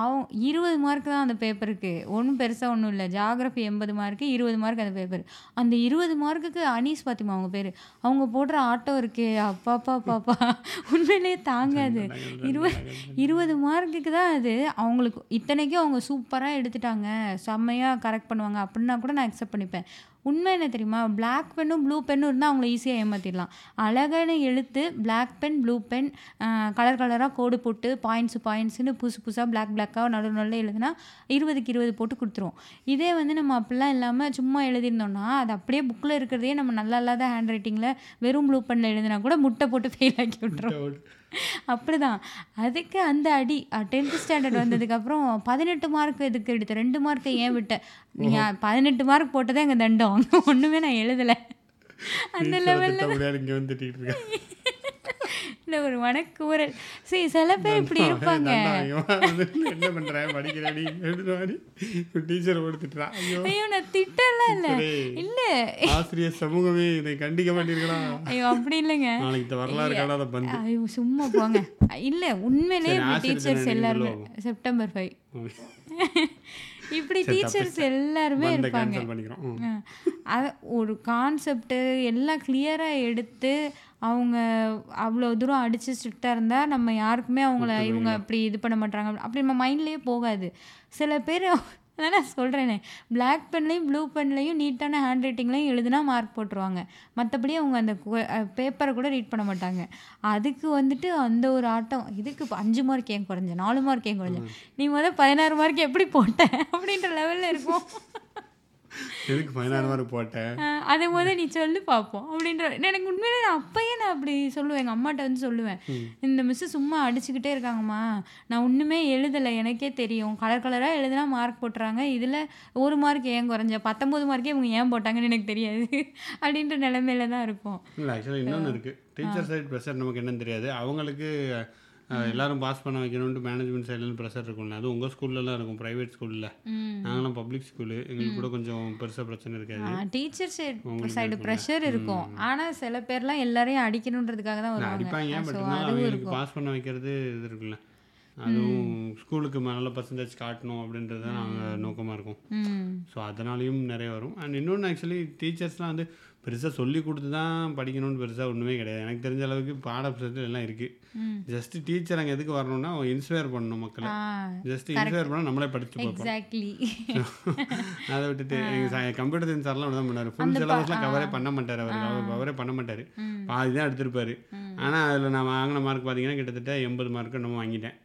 அவன் இருபது மார்க் தான் அந்த பேப்பருக்கு ஒன்றும் பெருசாக ஒன்றும் இல்லை. ஜாகிரஃபி எண்பது மார்க்கு இருபது மார்க் அந்த பேப்பர் அந்த இருபது மார்க்குக்கு அனீஸ் பாத்திமா அவங்க பேர்? அவங்க போடுற ஆட்டோ இருக்கே. அப்பாப்பா பாப்பா. உண்மையிலேயே தாங்காது. இருபது இருபது மார்க்குக்கு தான் அது. அவங்களுக்கு இத்தனைக்கும் அவங்க சூப்பராக எடுத்துட்டாங்க. செம்மையாக கரெக்ட் பண்ணுவாங்க. அப்படின்னா கூட நான் அக்செப்ட் பண்ணிப்பேன். உண்மை என்ன தெரியுமா? பிளாக் பென்னும் ப்ளூ பென்னும் இருந்தால் அவங்கள ஈஸியாக ஏமாற்றிடலாம் அழகான எழுத்து black pen blue pen colour கலராக கோடு போட்டு பாயிண்ட்ஸு பாயிண்ட்ஸ்னு புதுசு புதுசாக பிளாக் பிளாக்காக நடு நல்ல எழுதுனா இருபதுக்கு இருபது போட்டு கொடுத்துருவோம். இதே வந்து நம்ம அப்படிலாம் இல்லாமல் சும்மா எழுதியிருந்தோம்னா அது அப்படியே புக்கில் இருக்கிறதே நம்ம நல்லா இல்லாத ஹேண்ட் ரைட்டிங்கில் வெறும் ப்ளூ பென்னில் எழுதினா கூட முட்டை போட்டு ஃபெயில் ஆக்கி விட்டுரும். அப்படிதான். அதுக்கு அந்த அடி டென்த்து ஸ்டாண்டர்ட் வந்ததுக்கப்புறம் பதினெட்டு மார்க் எதுக்கு எடுத்த ரெண்டு மார்க்கை ஏன் விட்ட நீங்கள் பதினெட்டு மார்க் போட்டதே எங்கள் தண்டம். ஒன்றுமே நான் எழுதலை. அந்த லெவலில் இங்கே வந்து இல்லை ஒரு மனக்கூரல் சரி சில பேர் இப்படி இருப்பாங்க. என்ன பண்றேன் படிக்கிறாடி எழுதுறாடி டீச்சரை கொடுத்துட்டா. ஐயோ. நான் திட்டலாம் இல்லை. இல்லை. ஆசிரியர் சமூகமே இதை கண்டிக்க மாட்டீர்களா? ஐயோ அப்படி இல்லைங்க. நாளைக்கு வரலாறு காணாத பந்து. ஐயோ சும்மா போங்க. இல்லை உண்மையிலே சரி, இப்படி ஆசிரியர் டீச்சர்ஸ் எல்லாருமே. செப்டம்பர் ஃபைவ் இப்படி டீச்சர்ஸ் எல்லாருமே இருப்பாங்க. அது ஒரு கான்செப்ட்டு எல்லாம் கிளியராக எடுத்து அவங்க அவ்வளோ தூரம் அடித்து ஸ்ட்ரிக்டாக இருந்தால் நம்ம யாருக்குமே அவங்கள இவங்க அப்படி இது பண்ண மாட்டாங்க. அப்படி நம்ம மைண்ட்லேயே போகாது. சில பேர் அதான் நான் சொல்கிறேனே பிளாக் பென்லையும் ப்ளூ பென்லையும் நீட்டான ஹேண்ட் ரைட்டிங்லையும் எழுதுனா மார்க் போட்டுருவாங்க. மற்றபடி அவங்க அந்த பேப்பரை கூட ரீட் பண்ண மாட்டாங்க. அதுக்கு வந்துட்டு அந்த ஒரு ஆட்டம் இதுக்கு இப்ப அஞ்சு மார்க் ஏன் குறைஞ்ச? நாலு மார்க் ஏன் குறைஞ்ச? நீ முதல் பதினாறு மார்க் எப்படி போட்ட? அப்படின்ற லெவலில் இருக்கும் எதுக்கு பதினாறு மார்க் போட்டேன்? அதை முத நீ சொல்லு பார்ப்போம் அப்படின்ற எனக்கு உண்மையிலே நான் அப்பயே நான் அப்படி சொல்லுவேன். எங்கள் அம்மாட்ட வந்து சொல்லுவேன். இந்த மிஸ்ஸு சும்மா அடிச்சுக்கிட்டே இருக்காங்கம்மா. நான் ஒன்றுமே எழுதலை. எனக்கே தெரியும். கலர் கலராக எழுதுனா மார்க் போட்டுறாங்க. இதில் ஒரு மார்க் ஏன் குறைஞ்ச? பத்தொம்பது மார்க்கே இவங்க ஏன் போட்டாங்கன்னு எனக்கு தெரியாது. அப்படின்ற நிலைமையில தான் இருக்கும் இல்லை ஆக்சுவலாக இன்னொன்று இருக்குது டீச்சர் சைடு ப்ரெஷர் நமக்கு என்னன்னு தெரியாது. அவங்களுக்கு எல்லாரும் பாஸ் பண்ண வைக்கணும்ட்டு மேனேஜ்மெண்ட் சைட்லேருந்து ப்ரெஷர் இருக்கும்ல. அது உங்கள் ஸ்கூல்லலாம் இருக்கும் ப்ரைவேட் ஸ்கூலில் நாங்களாம் பப்ளிக் ஸ்கூலு எங்களுக்கு கூட கொஞ்சம் பெருசாக பிரச்சனை இருக்காது. டீச்சர் சைடு ப்ரெஷர் இருக்கும். ஆனால் சில பேர்லாம் எல்லாரையும் அடிக்கணுன்றதுக்காக தான் வருவாங்க. அடிப்பாங்க பட் அவங்களுக்கு பாஸ் பண்ண வைக்கிறது இது இருக்குல்ல. அதுவும் ஸ்கூலுக்கு நல்ல பர்சன்டேஜ் காட்டணும் அப்படின்றது தான் நாங்கள் நோக்கமாக இருக்கும். ஸோ அதனாலையும் நிறைய வரும். அண்ட் இன்னொன்று ஆக்சுவலி டீச்சர்ஸ்லாம் வந்து பெருசாக சொல்லி கொடுத்து தான் படிக்கணும்னு பெருசாக ஒன்றுமே கிடையாது. எனக்கு தெரிஞ்ச அளவுக்கு பாட எல்லாம் இருக்குது ஜஸ்ட் டீச்சர் அங்கே எதுக்கு வரணும்னா இன்ஸ்பயர் பண்ணணும் மக்களை. ஜஸ்ட் இன்ஸ்பயர் பண்ணால் நம்மளே படிச்சு பார்ப்போம். எக்ஸாக்ட்லி அதை விட்டுட்டு எங்கள் கம்ப்யூட்டர் சயின்ஸ் சார்லாம் தான் பண்ணார் ஃபுல் சிலபஸ்லாம் கவரே பண்ண மாட்டார் அவர். கவரே பண்ண மாட்டார். பாதி தான் எடுத்திருப்பாரு. ஆனால் அதில் நான் வாங்கின மார்க் பார்த்தீங்கன்னா கிட்டத்தட்ட எண்பது மார்க்கு நம்ம வாங்கிட்டேன்.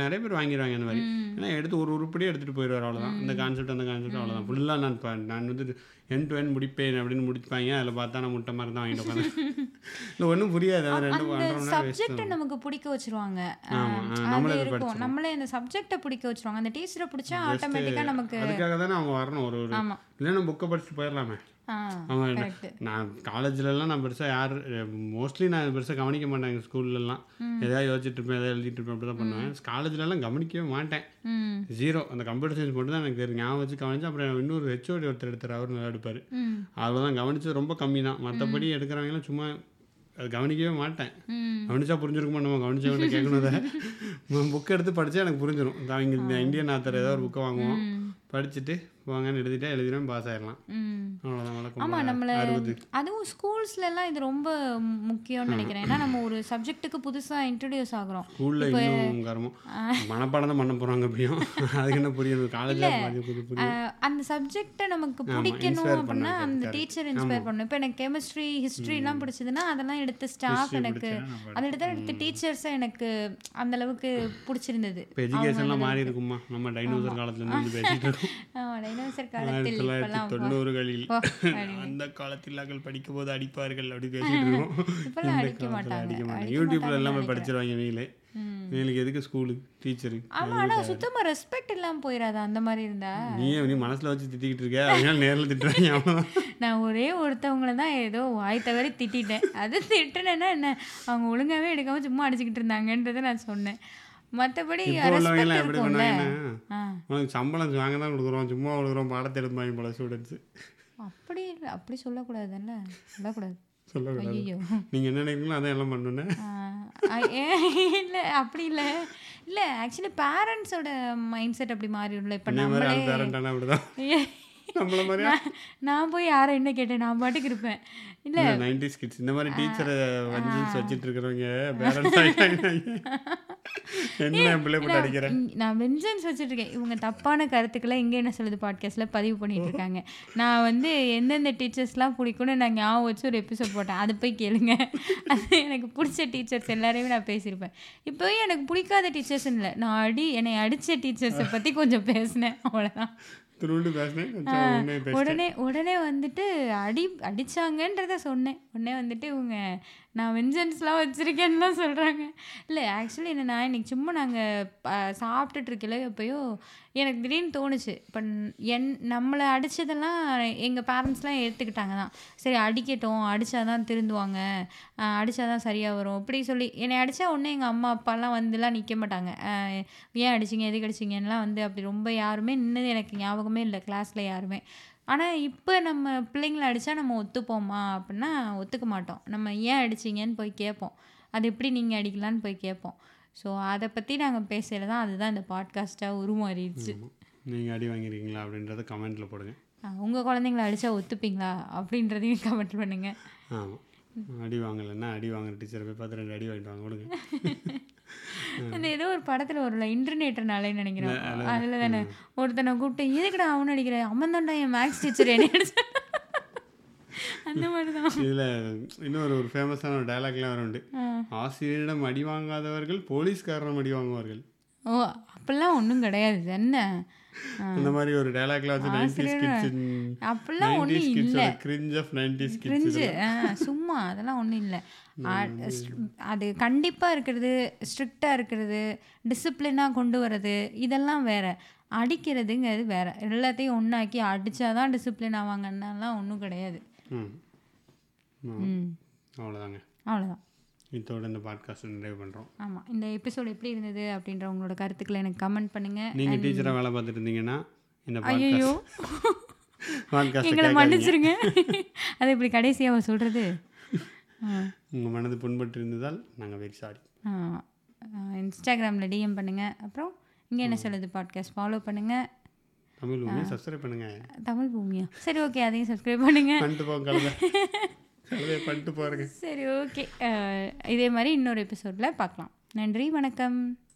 நிறைய பேர் வாங்கிடுவாங்க அந்த மாதிரி. ஏன்னா எடுத்து ஒரு உருப்படியே எடுத்துகிட்டு போயிடுவார் அவ்வளோதான் இந்த கான்செப்ட் அந்த கான்செப்ட் அவ்வளோதான் ஃபுல்லாக நான் ப- நான் வந்து என் டு என் முடிப்பேன் அப்படின்னு முடிப்பாங்க. அதில் பார்த்தா நான் முட்டை மாதிரி தான் வாங்கிட்டு உட்காந்து இல்லை ஒன்றும் புரியாது. அது ரெண்டு சப்ஜெக்டை நமக்கு பிடிக்க வச்சிருவாங்க. நம்மளே இருக்கும். நம்மளே அந்த சப்ஜெக்டை பிடிக்க வச்சிருவாங்க. அந்த டீச்சரை பிடிச்சா ஆட்டோமேட்டிக்காக நமக்கு அதுக்காக தானே அவங்க வரணும் ஒரு ஒரு. இல்லைன்னா புக்கை படிச்சுட்டு போயிடலாமே. நான் காலேஜ்லலாம் நான் பெருசாக யார் மோஸ்ட்லி நான் பெருசாக கவனிக்க மாட்டேன் எங்கள் ஸ்கூல்லலாம் எதாவது யோசிச்சுட்டு இருப்பேன் எதாவது எழுதிட்டு இருப்பேன் அப்படி தான் பண்ணுவேன். காலேஜ்லலாம் கவனிக்கவே மாட்டேன். ஜீரோ அந்த கம்ப்யூட்டர் சயின்ஸ் மட்டும் தான் எனக்கு தெரியும். ஞாபகம் வச்சு கவனிச்சு அப்புறம் இன்னொரு ஹெச்ஓடி ஒருத்தர் எடுத்தார். அவர் நல்லா எடுப்பார். ம். அவ்வளோதான் கவனிச்சது ரொம்ப கம்மி தான் மற்றபடி எடுக்கிறவங்கலாம் சும்மா அது கவனிக்கவே மாட்டேன். கவனிச்சா புரிஞ்சிருக்குமா நம்ம கவனிச்சவங்க கேட்கணும் புக் எடுத்து படித்தா எனக்கு புரிஞ்சிடும் அவங்க இந்த இந்தியன் ஆத்தர் ஏதாவது ஒரு புக்கை வாங்குவோம் படிச்சுட்டு வாங்கன்னு எழுதிட்டா எழுதினா பாஸ் ஆயிடலாம். அவ்வளோதான் வழக்கம் ஆமா போல. நம்மள அதுவும் ஸ்கூல்ஸ்ல எல்லாம் இது ரொம்ப முக்கியம்னு நினைக்கிறேன். ஏன்னா நம்ம ஒரு சப்ஜெக்ட்டுக்கு புதுசா இன்ட்ரடியூஸ் ஆகுறோம். ஸ்கூலில் இன்னும் கரமும் மனப்பாடம் தான் பண்ண போகிறாங்க எப்படியும் அதுக்கு என்ன புரியும் காலேஜில் அந்த சப்ஜெக்டை நமக்கு பிடிக்கணும் அப்படின்னா அந்த. டீச்சர் இன்ஸ்பயர் பண்ணணும். இப்போ எனக்கு கெமிஸ்ட்ரி ஹிஸ்ட்ரிலாம் பிடிச்சதுன்னா அதெல்லாம் எடுத்த ஸ்டாஃப் எனக்கு அதை எடுத்த எடுத்த டீச்சர்ஸை எனக்கு அந்த அளவுக்கு பிடிச்சிருந்தது. இப்போ எஜுகேஷன்லாம் மாறி இருக்குமா? நம்ம டைனோசர் காலத்துலேருந்து வந்து பேசிட்டு இருக்கோம். ஆயிரத்தி காலத்தில் தொண்ணூறுகளில் அந்த காலத்தில் நாங்கள் படிக்கும் போது அடிப்பார்கள் அப்படி பேசிட்டு அடிக்க மாட்டாங்க. யூடியூப்ல எல்லாமே. படிச்சிருவாங்க நீங்களே ம். நீங்களுக்கு எதுக்கு ஸ்கூலு டீச்சரு ஆமா ஆனா சுத்தமா ரெஸ்பெக்ட் இல்லாம போயிடாதா அந்த மாதிரி இருந்தா? நீ நீ மனசுல வச்சு திட்டிக்கிட்டு இருக்க? அதனால நேரில் திட்டுறாங்க. நான் ஒரே ஒருத்தவங்கள தான் ஏதோ வாய் தவறி திட்டிட்டேன். அது திட்டினேன்னா என்ன? அவங்க ஒழுங்காவே எடுக்காம சும்மா அடிச்சுக்கிட்டு இருந்தாங்கன்றதை நான் சொன்னேன். மற்றபடி உனக்கு சம்பளம் வாங்க தான் கொடுக்குறோம். சும்மா கொடுக்குறோம். பாடத்தை எடுப்பாங்க போல ஸ்டூடெண்ட்ஸ் அப்படி இல்ல. அப்படி சொல்லக்கூடாது. சொல்லக்கூடாது. ஐயோ நீங்க என்ன நினைக்கிறீங்களோ அதான் எல்லாம் பண்ணுனேன். இல்லை. அப்படி இல்லை. இல்லை ஆக்சுவலி பேரண்ட்ஸோட மைண்ட் செட் அப்படி மாறிடும்ல இப்போ மாதிரி நம்மளே பேரண்டானா அப்படிதான். நம்மள மாதிரியா? நான் போய் யாரை என்ன கேட்டேன்? நான் பாட்டுக்கு இருப்பேன். இல்லை. நைன்டிஸ் கிட்ஸ் இந்த மாதிரி டீச்சரை வஞ்சிச்சு வச்சுட்டு இருக்கிறவங்க பேரண்ட்ஸ் நான் வெஞ்சன்ஸ் வச்சுருக்கேன். இவங்க தப்பான கருத்துக்களை இங்கே என்ன சொல்லுது பாட்காஸ்ட்டில் பதிவு பண்ணிட்டு இருக்காங்க நான் வந்து எந்தெந்த டீச்சர்ஸ்லாம் பிடிக்கும்னு நான் ஞாபகம் வச்சு ஒரு எபிசோட் போட்டேன். அது போய் கேளுங்க. அது எனக்கு பிடிச்ச டீச்சர்ஸ் எல்லாரையுமே நான் பேசியிருப்பேன். இப்போவே எனக்கு பிடிக்காத டீச்சர்ஸ் இல்லை. நான் அடி என்னை அடித்த டீச்சர்ஸை பற்றி கொஞ்சம் பேசினேன். அவ்வளோதான் உடனே உடனே வந்துட்டு அடி அடிச்சாங்கன்றத சொன்னேன். உடனே வந்துட்டு இவங்க நான் வெஞ்சன்ஸ்லாம் வச்சுருக்கேன்னுலாம் சொல்கிறாங்க இல்லை ஆக்சுவலி என்னென்னா இன்னைக்கு சும்மா நாங்கள் சாப்பிட்டுட்டு இருக்கல எனக்கு திடீர்னு தோணுச்சு. இப்போ என் நம்மளை அடித்ததெல்லாம் எங்கள் பேரண்ட்ஸ்லாம் ஏற்றுக்கிட்டாங்க தான் சரி அடிக்கட்டும் அடித்தா தான் திருந்துவாங்க. அடித்தா தான் சரியாக வரும். இப்படி சொல்லி என்னை அடித்தா ஒன்று எங்கள் அம்மா அப்பாலாம் வந்துலாம் நிற்க மாட்டாங்க. ஏன் அடிச்சிங்க எதுக்கு அடிச்சிங்கலாம் வந்து அப்படி ரொம்ப யாருமே நின்னது எனக்கு ஞாபகமே இல்லை கிளாஸில் யாருமே. ஆனால் இப்போ நம்ம பிள்ளைங்கள அடித்தா நம்ம ஒத்துப்போமா? அப்படின்னா ஒத்துக்க மாட்டோம். நம்ம ஏன் அடிச்சிங்கன்னு போய் கேட்போம். அது எப்படி நீங்கள் அடிக்கலான்னு போய் கேட்போம். ஸோ அதை பற்றி நாங்கள் பேசல தான் அதுதான் இந்த பாட்காஸ்ட்டாக உருமாறிடுச்சு. நீங்கள் அடி வாங்கியிருக்கீங்களா அப்படின்றத கமெண்ட்டில் போடுங்க. உங்கள் குழந்தைங்கள அடித்தா ஒத்துப்பீங்களா? அப்படின்றதையும் கமெண்ட் பண்ணுங்கள் ஆமாம் அடி வாங்கலைன்னா அடி வாங்குற டீச்சரை போய் பார்த்து ரெண்டு அடி வாங்கிட்டு வாங்க கொடுங்க. அந்த ஏதோ ஒரு படத்தில் ஒரு இன்டர்நேட்டர்னாலே நினைக்கிறேன். அதில் தானே. ஒருத்தனை கூப்பிட்டு எதுக்குடா அவனு நினைக்கிறேன் அவன் தான்டா என் மேக்ஸ் டீச்சர் என்ன. அந்த மாதிரி தான் இதில் இன்னொரு ஒரு ஃபேமஸான ஒரு டயலாக்லாம் வரும் உண்டு. ஆசிரியரிடம் அடி வாங்காதவர்கள் போலீஸ்காரரிடம் அடி வாங்குவார்கள். ஓ அப்படிலாம் ஒன்றும் கிடையாது. என்ன. அந்த மாதிரி ஒரு டயலாக்ல வந்து நைன்டிஸ் கிட்ஸ் அப்படிலாம் ஒன்றும் நைன்டிஸ் இல்லை. Cringe of nineties kids cringe சும்மா அதெல்லாம் ஒன்றும் இல்லை. அது கண்டிப்பாக இருக்கிறது ஸ்ட்ரிக்டாக இருக்கிறது டிசிப்ளினாக கொண்டு வர்றது இதெல்லாம் வேற. அடிக்கிறதுங்கிறது வேற. எல்லாத்தையும் ஒன்றாக்கி அடித்தாதான் டிசிப்ளின் ஆவாங்கன்னாலாம் ஒன்றும் கிடையாது. ம். அவ்வளோதாங்க அவ்வளோதான் இதோட இந்த பாட்காஸ்ட் நிறைவு பண்ணுறோம் ஆமாம் இந்த எபிசோட் எப்படி இருந்தது அப்படின்ற உங்களோட கருத்துக்களை எனக்கு கமெண்ட் பண்ணுங்கள் நீங்கள் டீச்சராக வேலை பார்த்துட்டு இருந்தீங்கன்னா இந்த ஐயோ எங்களை மன்னிச்சிருங்க. அது இப்படி கடைசியாக சொல்கிறது உங்கள் மனது புண்பட்டு இருந்ததால் நாங்கள் வெரி சாரி இன்ஸ்டாகிராமில் டிஎம் பண்ணுங்கள் அப்புறம் இங்கே என்ன சொல்லுது பாட்காஸ்ட் ஃபாலோ பண்ணுங்கள் தமிழ் உண்மையை சப்ஸ்கிரைப் பண்ணுங்க. தமிழ் பூமியா? சரி ஓகே அதையும் சப்ஸ்கிரைப் பண்ணுங்கள் பண்ணிட்டு போங்க போகிறேங்க சரி ஓகே இதே மாதிரி இன்னொரு எபிசோடில் பார்க்கலாம். நன்றி வணக்கம்.